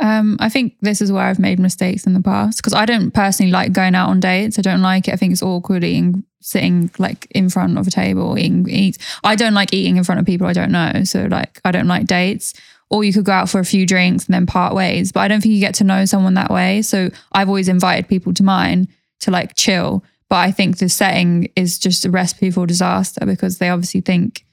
Um, I think this is where I've made mistakes in the past because I don't personally like going out on dates. I don't like it. I think it's awkward eating, sitting like in front of a table, eating, eat. I don't like eating in front of people I don't know. So like, I don't like dates. Or you could go out for a few drinks and then part ways. But I don't think you get to know someone that way. So I've always invited people to mine to like chill. But I think the setting is just a recipe for disaster because they obviously think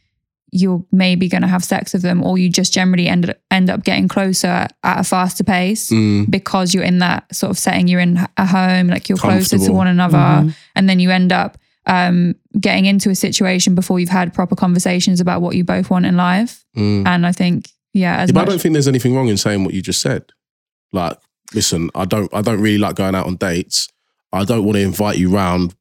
you're maybe going to have sex with them or you just generally end, end up getting closer at a faster pace Mm, because you're in that sort of setting you're in a home like you're closer to one another Mhm. and then you end up um, getting into a situation before you've had proper conversations about what you both want in life mm. and i think yeah as Yeah, but I don't think there's anything wrong in saying what you just said. Like, listen, I don't I don't really like going out on dates. I don't want to invite you round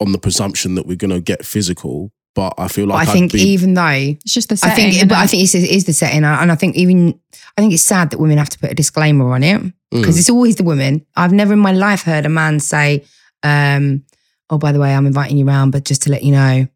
on the presumption that we're gonna get physical. But I feel like I I'd think be, even though it's just the I setting think, but? I think it's, it is the setting, and I think even I think it's sad that women have to put a disclaimer on it Mm. because it's always the women. I've never in my life heard a man say, um, "Oh, by the way, I'm inviting you round, but just to let you know,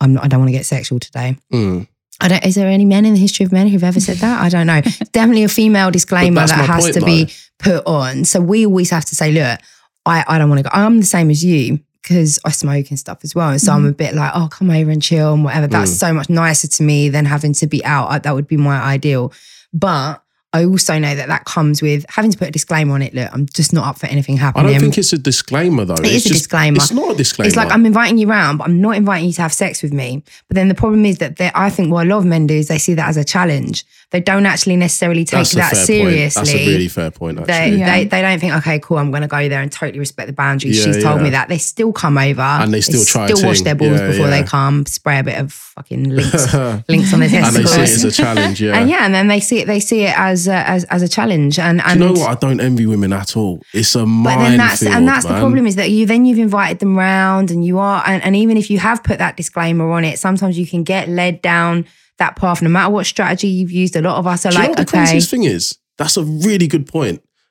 I'm not. I don't want to get sexual today." Mm. I don't. Is there any men in the history of men who've ever said that? I don't know. Definitely a female disclaimer that has point, to be put on. So we always have to say, look, I, I don't want to go. I'm the same as you because I smoke and stuff as well. And so I'm a bit like, oh, come over and chill and whatever. That's Mm. so much nicer to me than having to be out. I- That would be my ideal. But I also know that that comes with having to put a disclaimer on it. Look, I'm just not up for anything happening. I happening. don't think it's a disclaimer though. It it's is a disclaimer. It's not a disclaimer. It's like I'm inviting you round, but I'm not inviting you to have sex with me. But then the problem is that they- I think what a lot of men do is they see that as a challenge. They don't actually necessarily take That's a that fair seriously. Point. That's a really fair point. they, Actually, Yeah. they they don't think, okay, cool, I'm going to go there and totally respect the boundaries. Yeah, She's told yeah. me that. They still come over And they still try a still wash ting. their balls Yeah, before yeah. they come, spray a bit of fucking Lynx, and Lynx on their they testicles. see it as a challenge. Yeah. and yeah, and then they see it. They see it as a, as as a challenge. And Do you know what? I don't envy women at all. It's a But minefield, then that's and that's the problem is that you then you've invited them round and you are and, and even if you have put that disclaimer on it, sometimes you can get led down that path. No matter what strategy you've used, a lot of us are Do you know like, what the okay, craziest thing is? That's a really good.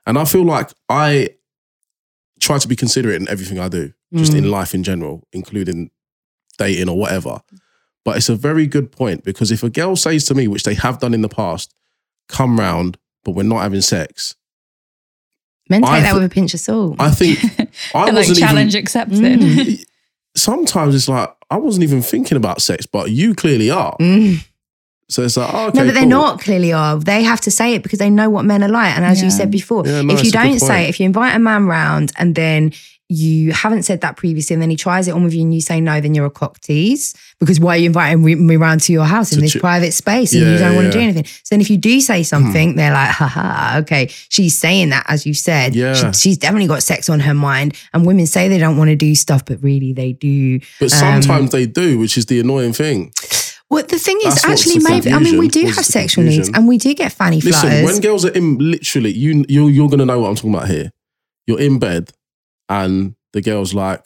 And I feel like I try to be considerate in everything I do, just Mm. in life in general, including dating or whatever. But it's a very good point because if a girl says to me, which they have done in the past, come round, but we're not having sex, Men take I that th- with a pinch of salt. I think I and like wasn't challenge even. accepted. Mm. Sometimes it's like I wasn't even thinking about sex, but you clearly are. Mm. So it's like, oh, okay, no, but they're cool. not clearly are. They have to say it because they know what men are like. And as you said before, Yeah, no, if you it's a good don't say it, if you invite a man round and then you haven't said that previously and then he tries it on with you and you say no, then you're a cock tease. Because why are you inviting me- me round to your house in To this ch- private space and you don't want to do. Hmm. anything? So then if you do say something, they're like, haha, okay, she's saying that, as you said. Yeah. She- she's definitely got sex on her mind. And women say they don't want to do stuff, but really they do. But Um, sometimes they do, which is the annoying thing. Well, the thing is, That's actually, maybe I mean, we do have sexual needs, and we do get fanny Listen, flutters. when girls are in, literally, you you you're gonna know what I'm talking about here. You're in bed, and the girl's like,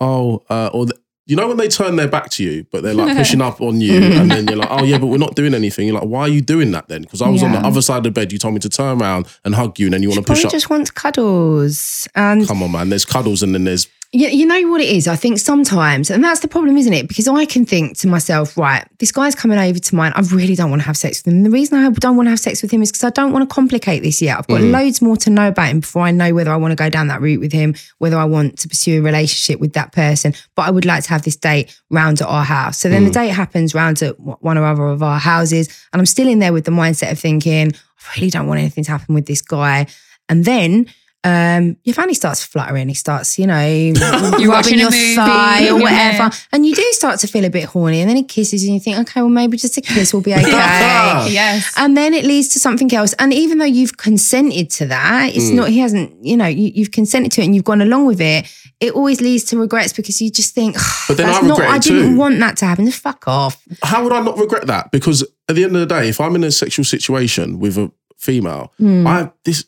"Oh," uh, or the, you know when they turn their back to you, but they're like pushing up on you, and then you're like, "Oh yeah, but we're not doing anything." You're like, "Why are you doing that then?" Because I was on the other side of the bed. You told me to turn around and hug you, and then you want to push up. just wants cuddles, and Come on, man. There's cuddles, and then there's you, you know what it is. I think sometimes, and that's the problem, isn't it? Because I can think to myself, right, this guy's coming over to mine. I really don't want to have sex with him. And the reason I don't want to have sex with him is because I don't want to complicate this yet. I've got Mm. loads more to know about him before I know whether I want to go down that route with him, whether I want to pursue a relationship with that person. But I would like to have this date round at our house. So then the date happens round at one or other of our houses, and I'm still in there with the mindset of thinking, I really don't want anything to happen with this guy. And then um, your fanny starts fluttering. He starts, you know, You're rubbing watching your movie, thigh or yeah. whatever, and you do start to feel a bit horny. And then he kisses you, and you think, okay, well, maybe just a kiss will be okay. yes. And then it leads to something else. And even though you've consented to that, it's Mm. not, he hasn't, you know, you, you've consented to it and you've gone along with it. It always leads to regrets because you just think, But then that's I not, regret I didn't too. want that to happen. Just fuck off. how would I not regret that? Because at the end of the day, if I'm in a sexual situation with a female, Hmm. I this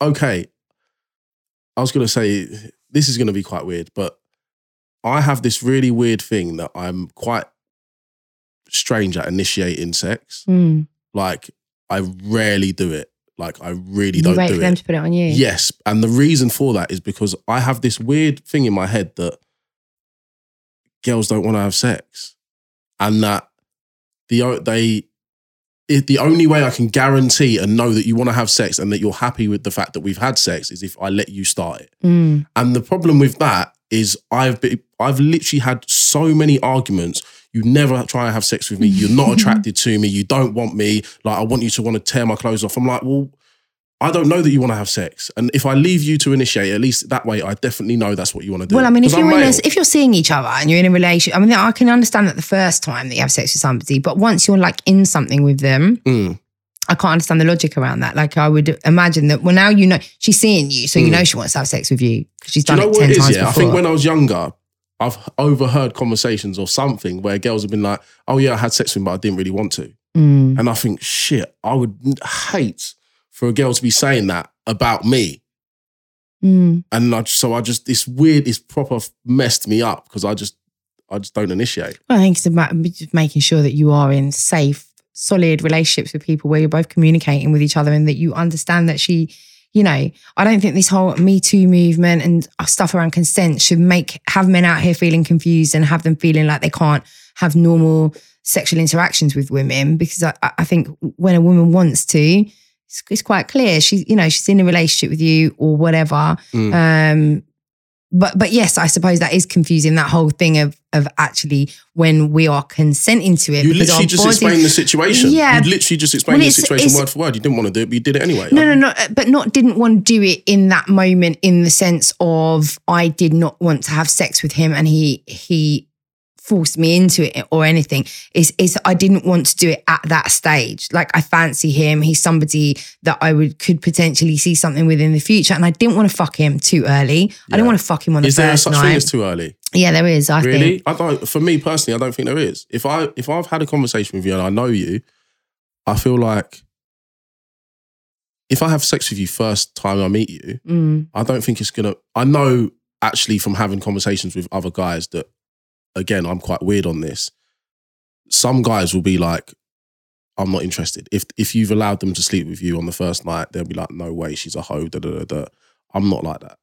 okay. I was gonna say this is gonna be quite weird, but I have this really weird thing that I'm quite strange at initiating sex. Mm. Like I rarely do it. Like I really You don't wait do for them it. to put it on you. Yes, and the reason for that is because I have this weird thing in my head that girls don't want to have sex, and that the they it, the only way I can guarantee and know that you want to have sex and that you're happy with the fact that we've had sex is if I let you start it. Mm. And the problem with that is I've been, I've literally had so many arguments. You never try and have sex with me. You're not attracted to me. You don't want me. Like I want you to want to tear my clothes off. I'm like, well, I don't know that you want to have sex. And if I leave you to initiate, at least that way, I definitely know that's what you want to do. Well, I mean, if you're in a, if you're seeing each other and you're in a relationship, I mean, I can understand that the first time that you have sex with somebody, but once you're like in something with them, Mm. I can't understand the logic around that. Like, I would imagine that. Well, now you know she's seeing you, so you Mm. know she wants to have sex with you because she's Do you done know it what ten it is? times Yeah, I think when I was younger, I've overheard conversations or something where girls have been like, "Oh yeah, I had sex with him, but I didn't really want to." Mm. And I think, shit, I would hate for a girl to be saying that about me. Mm. And I, so I just this weird, it's proper messed me up because I just I just don't initiate. Well, I think it's about making sure that you are in safe, solid relationships with people where you're both communicating with each other and that you understand that she, you know, I don't think this whole Me Too movement and stuff around consent should make have men out here feeling confused and have them feeling like they can't have normal sexual interactions with women because I, I think when a woman wants to, it's, it's quite clear she's you know she's in a relationship with you or whatever. Mm. Um, but but yes, I suppose that is confusing. That whole thing of of actually when we are consenting to it. You literally just bodies- explained the situation. Yeah. You literally just explained Well, the situation word for word. You didn't want to do it, but you did it anyway. No, no, no. But not didn't want to do it in that moment. In the sense of I did not want to have sex with him, and he he forced me into it or anything. Is is I didn't want to do it at that stage. Like I fancy him. He's somebody that I would could potentially see something with in the future, and I didn't want to fuck him too early. I Yeah. didn't want to fuck him on the Is there first such night. thing as too early? yeah, there is. I Really? think. I don't. For me personally, I don't think there is. If I if I've had a conversation with you and I know you, I feel like if I have sex with you first time I meet you, Mm. I don't think it's gonna. I know actually from having conversations with other guys that, again, I'm quite weird on this. Some guys will be like, "I'm not interested." If if you've allowed them to sleep with you on the first night, they'll be like, "No way, she's a hoe." Da, da, da, da. I'm not like that.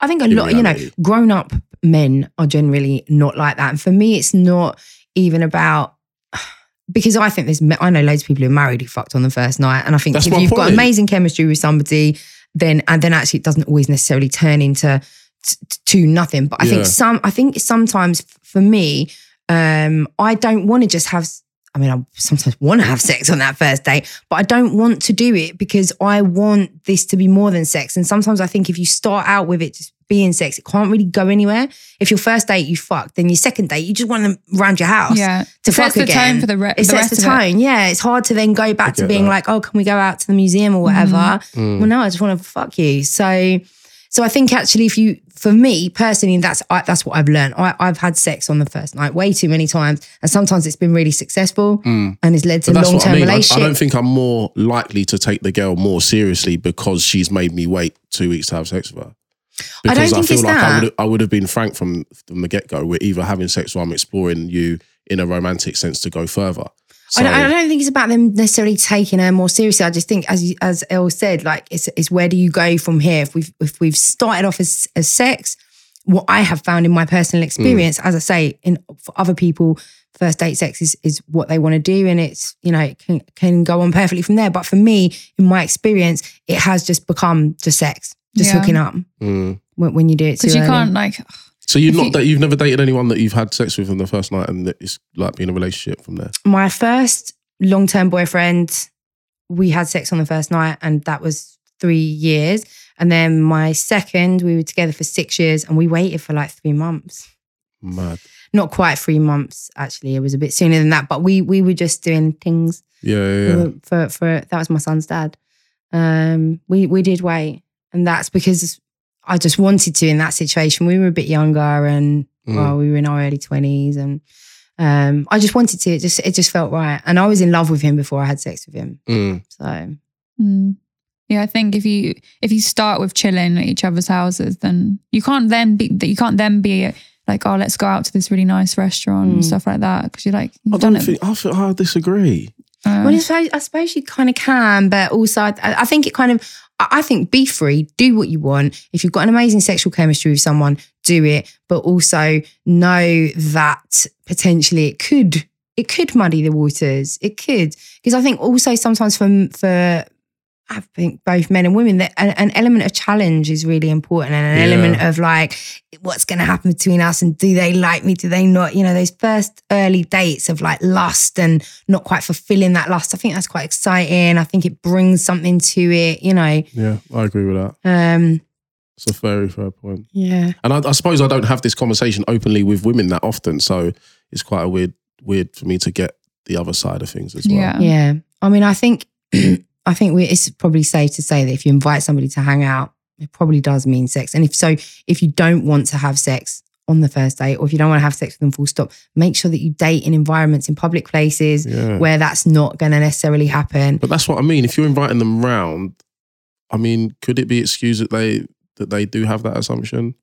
I think a in lot, you know, grown up men are generally not like that. And for me, it's not, even about because I think there's I know loads of people who are married who fucked on the first night, and I think That's if you've got amazing chemistry with somebody, then and then actually it doesn't always necessarily turn into t- t- to nothing. But I Yeah. think some I think sometimes for me, um, I don't want to just have. I mean, I sometimes want to have sex on that first date, but I don't want to do it because I want this to be more than sex. And sometimes I think if you start out with it just being sex, it can't really go anywhere. If your first date you fuck, then your second date you just want them around your house Yeah. to It fuck sets the again. tone for the, re- it the sets the of it. tone. Yeah, it's hard to then go back to being that. like, oh, can we go out to the museum or whatever? Mm. Well, no, I just want to fuck you. So, so I think actually, if you, for me personally, that's I, that's what I've learned. I, I've had sex on the first night way too many times, and sometimes it's been really successful and it's led to Mm. Long what I term relationship. I, I don't think I'm more likely to take the girl more seriously because she's made me wait two weeks to have sex with her. I don't Because think feel it's like I that. would I would have been frank from from the get go. We're either having sex or I'm exploring you in a romantic sense to go further. So, I, don't, I don't think it's about them necessarily taking her more seriously. I just think, as you, as El said, like it's, it's where do you go from here? If we've if we've started off as, as sex, what I have found in my personal experience, as I say, in for other people, first date sex is is what they want to do, and it's you know it can can go on perfectly from there. But for me, in my experience, it has just become just sex, just Yeah. hooking up Mm. when, when you do it too Because you early. can't like So you've not that you've never dated anyone that you've had sex with on the first night and that it's like being a relationship from there. my first long term boyfriend, we had sex on the first night, and that was three years. And then my second, we were together for six years, and we waited for like three months. Mad. Not quite three months, actually. It was a bit sooner than that, but we we were just doing things Yeah, yeah, yeah. for for that was my son's dad. Um, we we did wait, and that's because I just wanted to in that situation. We were a bit younger, and Mm. well, we were in our early twenties, and um, I just wanted to. It just it just felt right, and I was in love with him before I had sex with him. Mm. So Mm. Yeah, I think if you if you start with chilling at each other's houses, then you can't then be you can't then be like, oh, let's go out to this really nice restaurant and Mm. stuff like that because you're like, I don't it. think I, feel, I disagree. uh, Well, I suppose, I suppose you kind of can, but also I, I think it kind of. I think be free, do what you want. If you've got an amazing sexual chemistry with someone, do it. But also know that potentially it could it could muddy the waters. It could because I think also sometimes for for I think both men and women that an, an element of challenge is really important and an Yeah. element of like what's going to happen between us and do they like me do they not you know those first early dates of like lust and not quite fulfilling that lust i think that's quite exciting i think it brings something to it you know Yeah, I agree with that. um It's a very fair point. yeah And I, I suppose I don't have this conversation openly with women that often, so it's quite a weird, weird for me to get the other side of things as well. yeah. yeah i mean i think i think we, it's probably safe to say that if you invite somebody to hang out it probably does mean sex and if so if you don't want to have sex on the first date or if you don't want to have sex with them full stop make sure that you date in environments in public places Yeah. where that's not going to necessarily happen But that's what I mean. If you're inviting them round, I mean, could it be excused that they that they do have that assumption?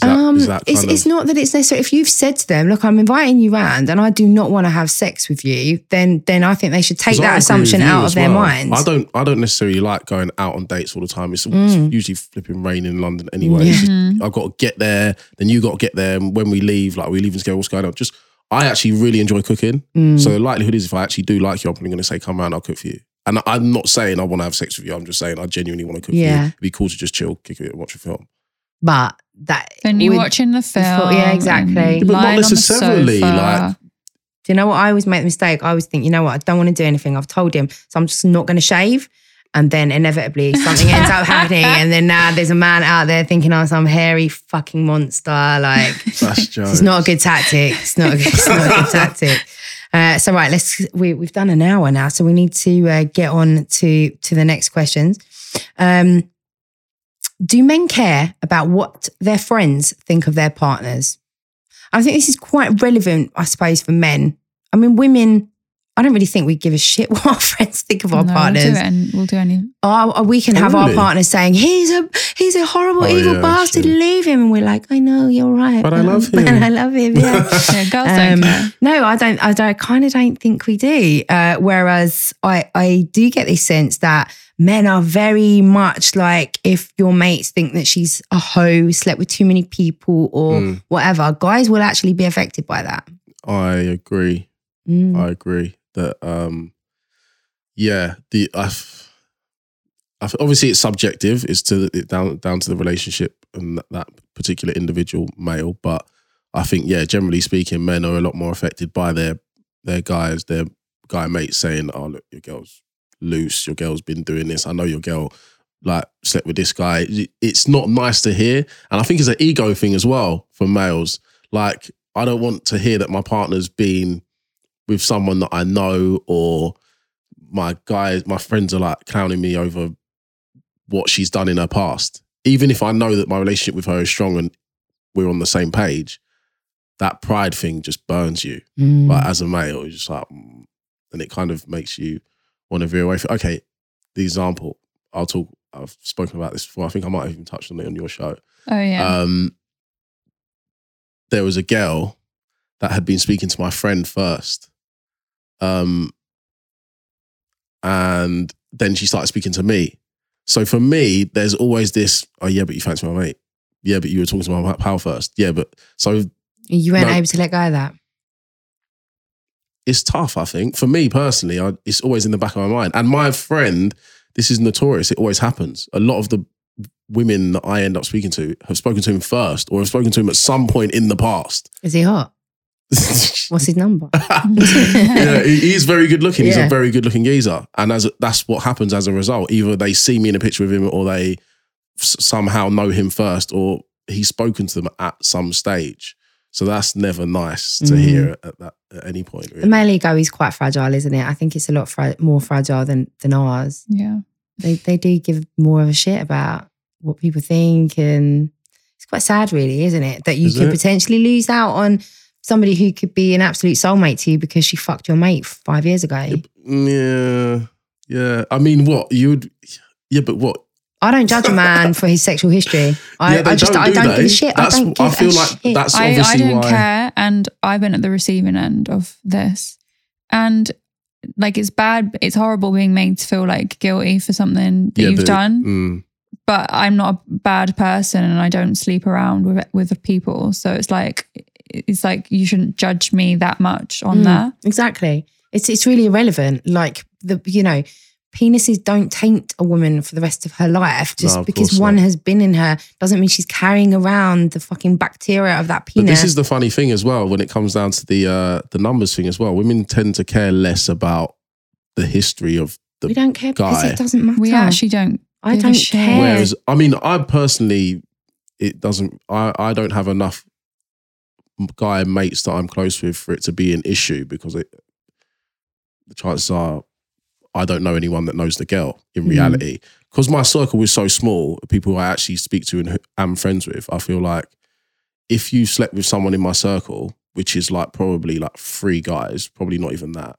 That, um, it's, kind it's not that it's necessary. If you've said to them, "Look, I'm inviting you round, and I do not want to have sex with you," then then I think they should take that assumption out of as their well. minds. I don't. I don't necessarily like going out on dates all the time. It's, Mm. it's usually flipping rain in London anyway. Just- I've got to get there. Then you got to get there. And when we leave, like we leave and go, what's going on? Just I actually really enjoy cooking. Mm. So the likelihood is, if I actually do like you, I'm probably going to say, "Come around, I'll cook for you." And I'm not saying I want to have sex with you. I'm just saying I genuinely want to cook for Yeah. you. It'd be cool to just chill, kick it, and watch a film. But that Then you're would- watching the film. yeah, exactly. Yeah, but not lying on the necessarily, sofa. like- Do you know what? I always make the mistake. I always think, you know what? I don't want to do anything. I've told him, so I'm just not going to shave. And then inevitably something ends up happening, and then now there's a man out there thinking I'm some hairy fucking monster. Like it's not a good tactic. It's not a good, it's not a good tactic. Uh, so right, let's we we've done an hour now, so we need to uh, get on to to the next questions. Um, do men care about what their friends think of their partners? I think this is quite relevant, I suppose, for men. I mean, women. I don't really think we give a shit what our friends think of our No, partners. We'll do, it and we'll do any. Oh, we can Oh, have our really? partners saying he's a he's a horrible Oh, evil yeah, bastard. Leave him, and we're like, I know you're right, But I love But him. I love him. Yeah. Yeah, girls don't Um, care. no, I don't. I don't. Kind of don't think we do. Uh, whereas I, I do get this sense that men are very much like if your mates think that she's a hoe, slept with too many people, or Mm. whatever. Guys will actually be affected by that. I agree. Mm. I agree that um yeah, the I've, obviously it's subjective, it's to it down down to the relationship and that, that particular individual male, but I think yeah, generally speaking, men are a lot more affected by their their guys, their guy mates saying, "Oh look, your girl's loose, your girl's been doing this. I know your girl like slept with this guy." It's not nice to hear, and I think it's an ego thing as well for males. Like I don't want to hear that my partner's been with someone that I know or my guys, my friends are like clowning me over what she's done in her past. Even if I know that my relationship with her is strong and we're on the same page, that pride thing just burns you. Mm. Like as a male, it's just like, mm, and it kind of makes you want to veer away from. Okay, the example I'll talk. I've spoken about this before. I think I might have even touched on it on your show. Oh yeah. Um, there was a girl that had been speaking to my friend first. Um, and then she started speaking to me. So for me, there's always this, oh yeah, but you fancy my mate. Yeah, but you were talking to my pal first. Yeah, but so you weren't No. able to let go of that. it's tough, I think. For me personally, I, it's always in the back of my mind. And my friend, this is notorious. It always happens. A lot of the women that I end up speaking to have spoken to him first or have spoken to him at some point in the past. Is he hot? What's his number? yeah, he's very good looking. He's Yeah. a very good looking geezer, and as that's what happens as a result. Either they see me in a picture of him, or they s- somehow know him first, or he's spoken to them at some stage. So that's never nice to Mm. hear at that at any point. The male ego is quite fragile, isn't it? I think it's a lot fra- more fragile than than ours. yeah. They they do give more of a shit about what people think, and it's quite sad, really, isn't it? That you Is could it? potentially lose out on somebody who could be an absolute soulmate to you because she fucked your mate five years ago. Yeah, yeah. I mean, what you would? Yeah, but what? I don't judge a man for his sexual history. I, yeah, they I just don't I do don't they? give a shit. That's, I don't give feel a like shit. that's I, I don't why. care, and I've been at the receiving end of this, and like it's bad. It's horrible being made to feel like guilty for something that Yeah, you've but- done. Mm, But I'm not a bad person, and I don't sleep around with with people. So it's like it's like you shouldn't judge me that much on Mm, that. Exactly. It's it's really irrelevant. Like the you know, penises don't taint a woman for the rest of her life. Just No, because one not. has been in her doesn't mean she's carrying around the fucking bacteria of that But penis. this is the funny thing as well when it comes down to the uh, the numbers thing as well. Women tend to care less about the history of the. we don't care because it doesn't matter. We actually don't. I don't shit. care. Whereas, I mean, I personally, it doesn't. I I don't have enough guy mates that I'm close with for it to be an issue because it. The chances are, I don't know anyone that knows the girl in Mm. reality because my circle is so small. People I actually speak to and am friends with, I feel like if you slept with someone in my circle, which is like probably like three guys, probably not even that,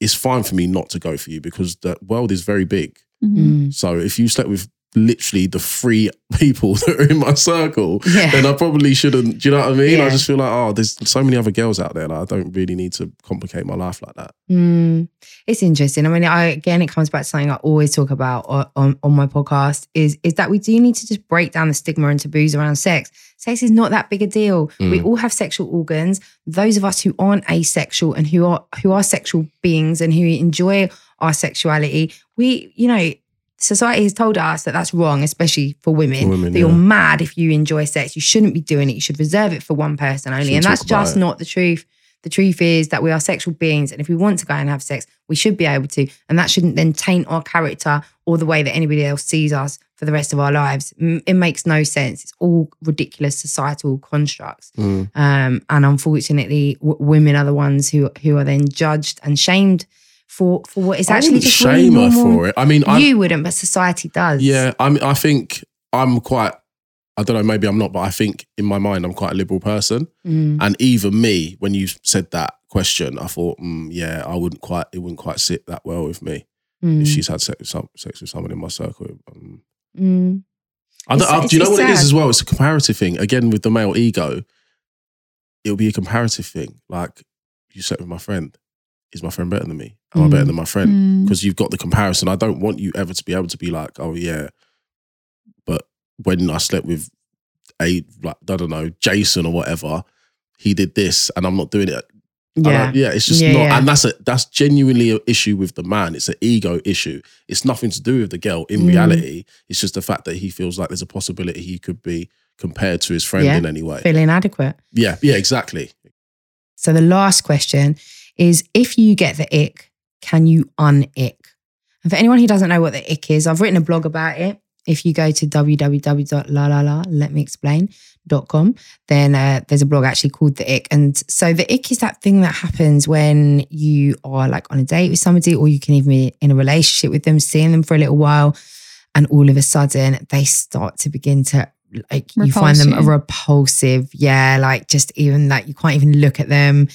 it's fine for me not to go for you because the world is very big. Mhm. Mm. So if you slept with literally the three people that are in my circle, Yeah. then I probably shouldn't. Do you know what I mean? I just feel like, oh, there's so many other girls out there. Like, I don't really need to complicate my life like that. Mm, it's interesting. I mean, I again, it comes back to something I always talk about on, on, on my podcast is is that we do need to just break down the stigma and taboos around sex. Sex is not that big a deal. We Mm. all have sexual organs. Those of us who aren't asexual and who are who are sexual beings and who enjoy our sexuality, we, you know. Society has told us that that's wrong, especially for women. For women, that you're mad if you enjoy sex. You shouldn't be doing it. You should reserve it for one person only. Shouldn't and that's just it. not the truth. The truth is that we are sexual beings, and if we want to go and have sex, we should be able to. And that shouldn't then taint our character or the way that anybody else sees us for the rest of our lives. It makes no sense. It's all ridiculous societal constructs. Mm. Um, and unfortunately, w- women are the ones who who are then judged and shamed for for what is I actually wouldn't just shame really her for it. I mean, I You wouldn't, but society does. yeah, I mean, I think I'm quite. I don't know. Maybe I'm not, but I think in my mind I'm quite a liberal person. Mm. And even me, when you said that question, I thought, mm, yeah, I wouldn't quite. It wouldn't quite sit that well with me Mm. if she's had sex with, some, sex with someone in my circle. Um, Mm. I don't, I- do you know what it is as well? It's a comparative thing. Again, with the male ego, it'll be a comparative thing. Like you slept with my friend. Is my friend better than me? Am I Mm. better than my friend? Mm. Because you've got the comparison. I don't want you ever to be able to be like, oh yeah, but when I slept with a like I don't know Jason or whatever, he did this and I'm not doing it. Yeah. yeah, it's just Yeah, not, yeah. and that's a that's genuinely an issue with the man. It's an ego issue. It's nothing to do with the girl. In Mm. reality, it's just the fact that he feels like there's a possibility he could be compared to his friend Yeah. in any way. Feel inadequate. Yeah, yeah, exactly. So the last question is if you get the ick, can you un-ick? And for anyone who doesn't know what the ick is, I've written a blog about it. If you go to www.la let me explain.com, then uh, there's a blog actually called The Ick. And so the ick is that thing that happens when you are like on a date with somebody, or you can even be in a relationship with them, seeing them for a little while, and all of a sudden they start to begin to like you find them you. repulsive. Yeah, like just even like you can't even look at them.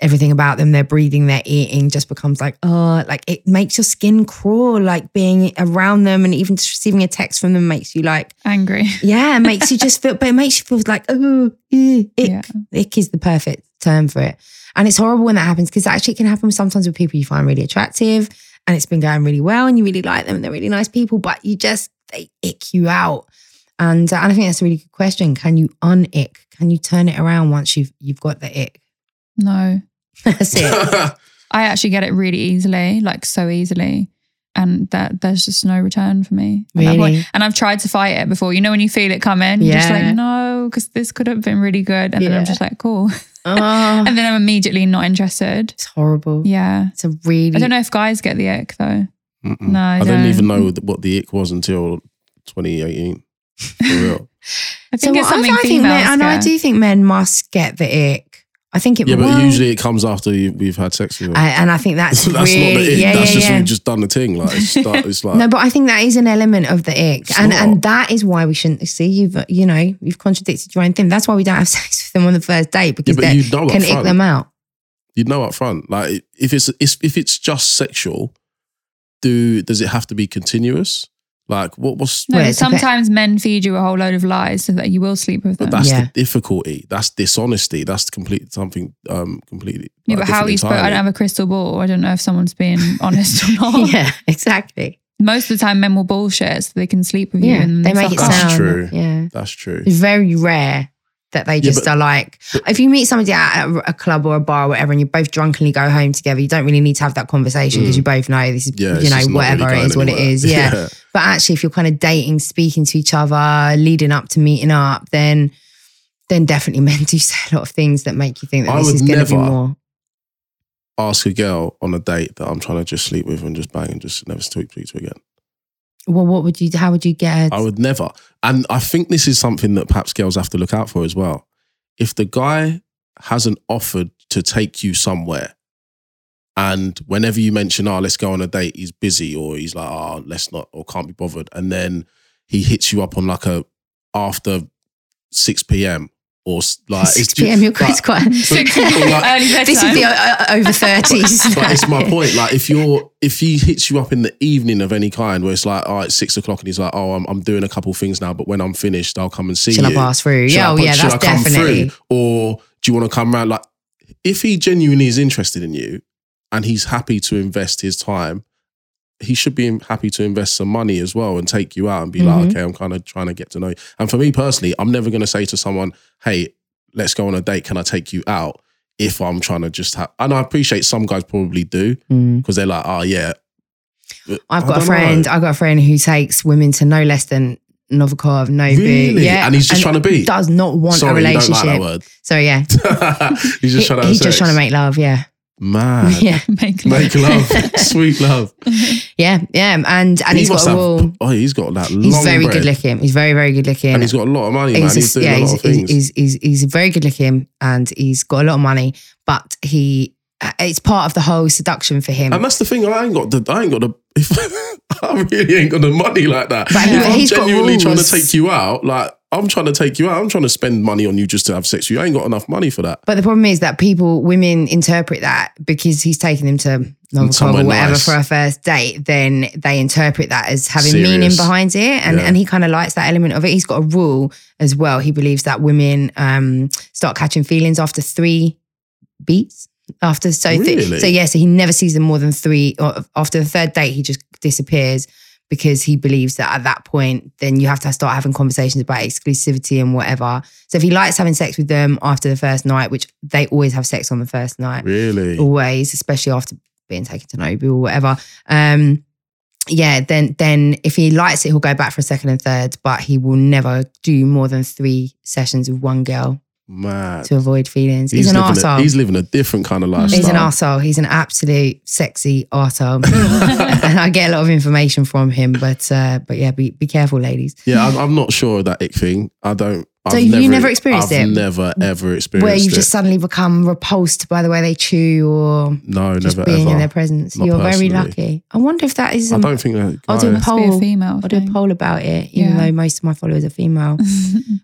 Everything about them, their breathing, their eating just becomes like, oh, like it makes your skin crawl, like being around them and even just receiving a text from them makes you like, Angry. yeah, it makes you just feel, but it makes you feel like, oh, ick. Yeah. Ick is the perfect term for it. And it's horrible when that happens because actually it can happen sometimes with people you find really attractive and it's been going really well and you really like them and they're really nice people, but you just, they ick you out. And, uh, and I think that's a really good question. Can you un-ick? Can you turn it around once you've you've got the ick? No. That's it. I actually get it really easily, like so easily. And that there's just no return for me. at that point. Really? And I've tried to fight it before. You know, when you feel it coming, you're just Yeah. like, no, because this could have been really good. And then I'm just like, cool. Oh, And then I'm immediately not interested. it's horrible. Yeah. It's a really I don't know if guys get the ick though. Mm-mm. No, I I didn't don't. even know what the ick was until 2018. For real. I think it's something I, think females men, and I do think men must get the ick. I think it yeah, but well, usually it comes after you, we've had sex with them. I, and I think that's, that's really not the ick. yeah, that's yeah, just yeah. we've just done the thing. Like it's, it's like No, but I think that is an element of the ick, and not. and that is why we shouldn't see you've you know you've contradicted your own thing. That's why we don't have sex with them on the first date because that you know can ick them out. You know up front. Like if it's, it's if it's just sexual, do does it have to be continuous? Like what was? No, Well, but it's bit- sometimes men feed you a whole load of lies so that you will sleep with them. But that's Yeah. the difficulty. That's dishonesty. That's complete something um completely. yeah, like, but how are you supposed? I don't have a crystal ball. I don't know if someone's being honest or not. yeah, exactly. Most of the time, men will bullshit so they can sleep with you. Yeah, and they make it fuck off. That's true. Yeah, That's true. it's very rare that they just but- are like. if you meet somebody at a, a club or a bar or whatever, and you both drunkenly go home together, you don't really need to have that conversation because Mm. you both know this is Yeah, you know whatever really it is, going what it is anywhere. is. Yeah. But actually, if you're kind of dating, speaking to each other, leading up to meeting up, then then definitely men do say a lot of things that make you think that I this is going to be never- more. Ask a girl on a date that I'm trying to just sleep with and just bang and just never speak to again. Well, what would you? How would you get? I would never. And I think this is something that perhaps girls have to look out for as well. If the guy hasn't offered to take you somewhere, and whenever you mention, oh, let's go on a date, he's busy, or he's like, oh, let's not, or can't be bothered, and then he hits you up on like a after 6 p.m. or s- like Six it's p.m. You're like- quite quite. Six- Like- early this is the uh, uh, over thirties. but it's my point. Like if you're if he hits you up in the evening of any kind, where it's like, oh, it's six o'clock, and he's like, oh, I'm, I'm doing a couple things now, but when I'm finished, I'll come and see Shall I you. pass through? Shall Yeah, I oh yeah, that's I come definitely. through? Or do you want to come around? Like, if he genuinely is interested in you and he's happy to invest his time, he should be happy to invest some money as well and take you out and be Mhm. like, okay, I'm kind of trying to get to know you. And for me personally, I'm never going to say to someone, hey, let's go on a date. Can I take you out? If I'm trying to just have, and I appreciate some guys probably do Mm. because they're like, oh yeah. I've got a friend. know. I've got a friend who takes women to no less than Novikov, Nobu. Really? Yeah, And he's just trying to be? Does not want Sorry, a like relationship. that word. so yeah, he's just He- trying to he's sex. just trying to make love. Yeah, Mad. yeah, Make love. Make love, sweet love. yeah, yeah. And and He he's got a have- wall. Oh, he's got that long. He's very bread. good looking. He's very very good looking. and he's got a lot of money, man. He's He's, a- doing yeah, a lot he's, of things. he's, he's, he's very good looking and he's got a lot of money, but he uh, it's part of the whole seduction for him. and that's the thing. I ain't got the. I ain't got the. If, I really ain't got the money like that. But if I'm genuinely trying to take you out, like I'm trying to take you out. I'm trying to spend money on you just to have sex with you. I ain't got enough money for that. But the problem is that people, women interpret that because he's taking them to Novikov Somewhere or whatever nice. for a first date, then they interpret that as having Serious. meaning behind it. And, Yeah. and he kind of likes that element of it. He's got a rule as well. He believes that women um, start catching feelings after three beats. After so, th- Really? so yeah, so he never sees them more than three. Or after the third date, he just disappears. because he believes that at that point, then you have to start having conversations about exclusivity and whatever. So if he likes having sex with them after the first night, which they always have sex on the first night, Really? always, especially after being taken to Nobu or whatever. Um, yeah, then then if he likes it, he'll go back for a second and third, but he will never do more than three sessions with one girl Mad. to avoid feelings. He's, an living a, arsehole. he's living a different kind of lifestyle. He's an arsehole. He's an absolute sexy arsehole. and I get a lot of information from him, but uh, but yeah, be be careful, ladies. Yeah, I'm, I'm not sure of that ick thing. I don't. So I've you never experienced I've it? never ever experienced Where you it. just suddenly become repulsed by the way they chew or no, just never being ever. in their presence. Not You're very lucky. I wonder if that is. I don't think that. I'll do a guy- Must be a poll. female. I'll do a poll about it, even Yeah. though most of my followers are female.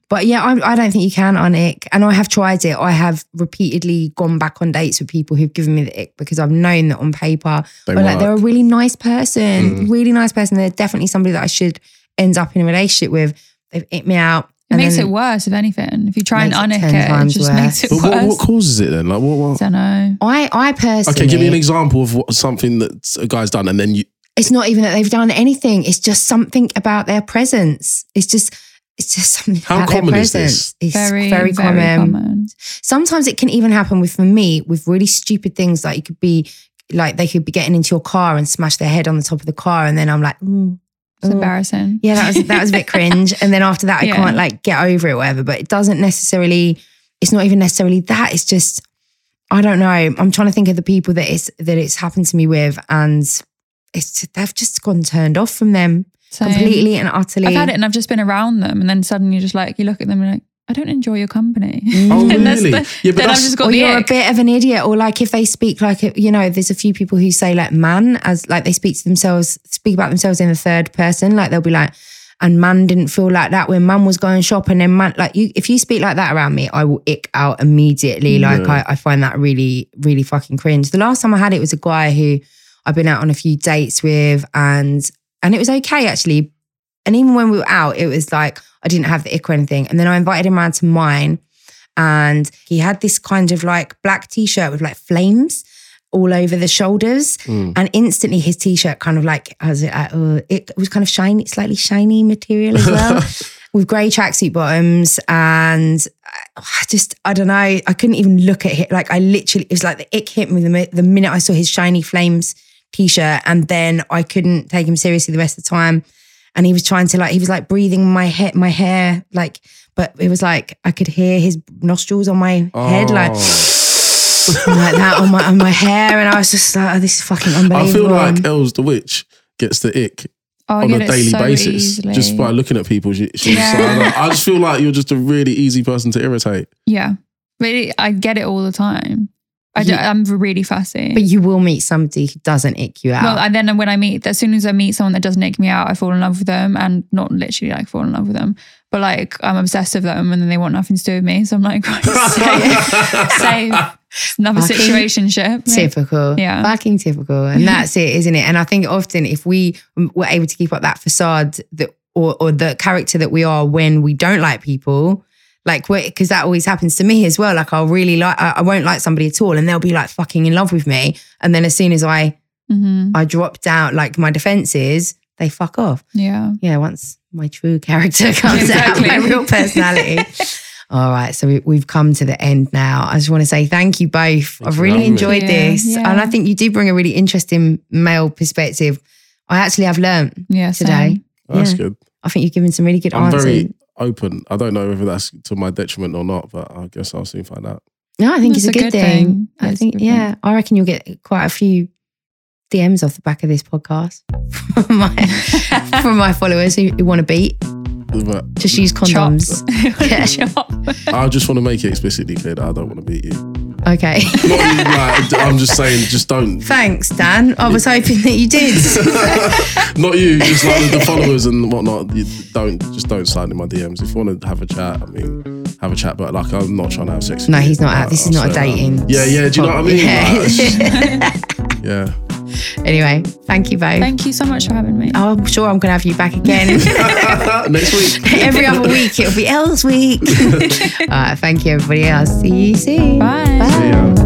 But yeah, I, I don't think you can on ick. And I have tried it. I have repeatedly gone back on dates with people who've given me the ick because I've known that on paper, They or like they're a really nice person, Mm. really nice person. They're definitely somebody that I should end up in a relationship with. They've icked me out. It and makes then- it worse, if anything. If you try and Makes it unick 10 it, it just worse. makes it But what, worse. what causes it then? Like what? what? I don't know. I, I personally. Okay, give me an example of what something that a guy's done, and then you. It's not even that they've done anything. It's just something about their presence. It's just. It's just something How about common their is this? It's Very, very, very, common. common. sometimes it can even happen with for me with really stupid things like you could be like they could be getting into your car and smash their head on the top of the car and then I'm like mm, It's embarrassing. yeah that was that was a bit cringe. And then after that I Yeah. can't like get over it or whatever. But it doesn't necessarily it's not even necessarily that. It's just I don't know. I'm trying to think of the people that it's that it's happened to me with and it's they've just gone turned off from them Same. completely and utterly. I've had it and I've just been around them, and then suddenly you're just like, you look at them and you're like, I don't enjoy your company. Oh, And that's really? the- yeah, but then I've that's, just got or the you're ick. a bit of an idiot, or like if they speak like you know, there's a few people who say like man as like they speak to themselves, speak about themselves in the third person, like they'll be like, and man didn't feel like that when man was going shopping and man like you, if you speak like that around me, I will ick out immediately. Like Yeah. I, I find that really, really fucking cringe. The last time I had it was a guy who I've been out on a few dates with, and and it was okay actually. And even when we were out, it was like I didn't have the ick or anything. And then I invited him around to mine, and he had this kind of like black t-shirt with like flames all over the shoulders. Mm. and instantly his t-shirt kind of like as it, uh, it was kind of shiny slightly shiny material as well with grey tracksuit bottoms. And I just I don't know I couldn't even look at it. Like I literally it was like the ick hit me the, the minute I saw his shiny flames t-shirt. And then I couldn't take him seriously the rest of the time and he was trying to like he was like breathing my head my hair like but it was like I could hear his nostrils on my head like Oh. like that on my on my hair and I was just like oh, this is fucking unbelievable I feel like Els the witch gets the ick Oh, on a daily so basis easily. just by looking at people. She, she's Yeah. like, I, I just feel like you're just a really easy person to irritate. Yeah. Really, I get it all the time. I Yeah. I'm really fussy. but you will meet somebody who doesn't ick you out well, and then when I meet, as soon as I meet someone that doesn't make me out, I fall in love with them, and not literally like fall in love with them, but like I'm obsessed with them, and then they want nothing to do with me. So I'm like, right, save, save. Another Fucking situationship. Typical. Yeah. Fucking typical. And that's it, isn't it? And I think often if we were able to keep up that facade that or, or the character that we are when we don't like people, like because that always happens to me as well. Like I'll really like I, I won't like somebody at all and they'll be like fucking in love with me. And then as soon as I hmm I drop down like my defenses, they fuck off. Yeah. Yeah, once my true character comes Exactly. out, my real personality. All right, so we, we've come to the end now. I just want to say thank you both. Thanks I've really having me. enjoyed Yeah, this, yeah. and I think you do bring a really interesting male perspective. I actually have learned Yeah. today. same. That's Yeah. good. I think you've given some really good I'm answers. very open. I don't know whether that's to my detriment or not, but I guess I'll soon find out. no, I think That's it's a a good, good thing. thing. I It's think, good yeah, I reckon you'll get quite a few DMs off the back of this podcast from my, from my followers who, who want to beat. But Just use condoms. Yeah. Chop. I just want to make it explicitly clear that I don't want to beat you. Okay. Not you, like, I'm just saying, just don't. Thanks, Dan. I was hoping that you did. Not you, just like the followers and whatnot. You don't just don't slide in my DMs. If you want to have a chat, I mean, have a chat. But like, I'm not trying to have sex. with No, he's not Like, out. This is I'll not a that. dating. Yeah, yeah. Do you know what I mean? Yeah. Like, yeah. Anyway, thank you both. Thank you so much for having me. Oh, I'm sure I'm going to have you back again. Next week. Every other week, it'll be else week. All right, thank you, everybody I'll See you soon. Bye. Bye. See ya.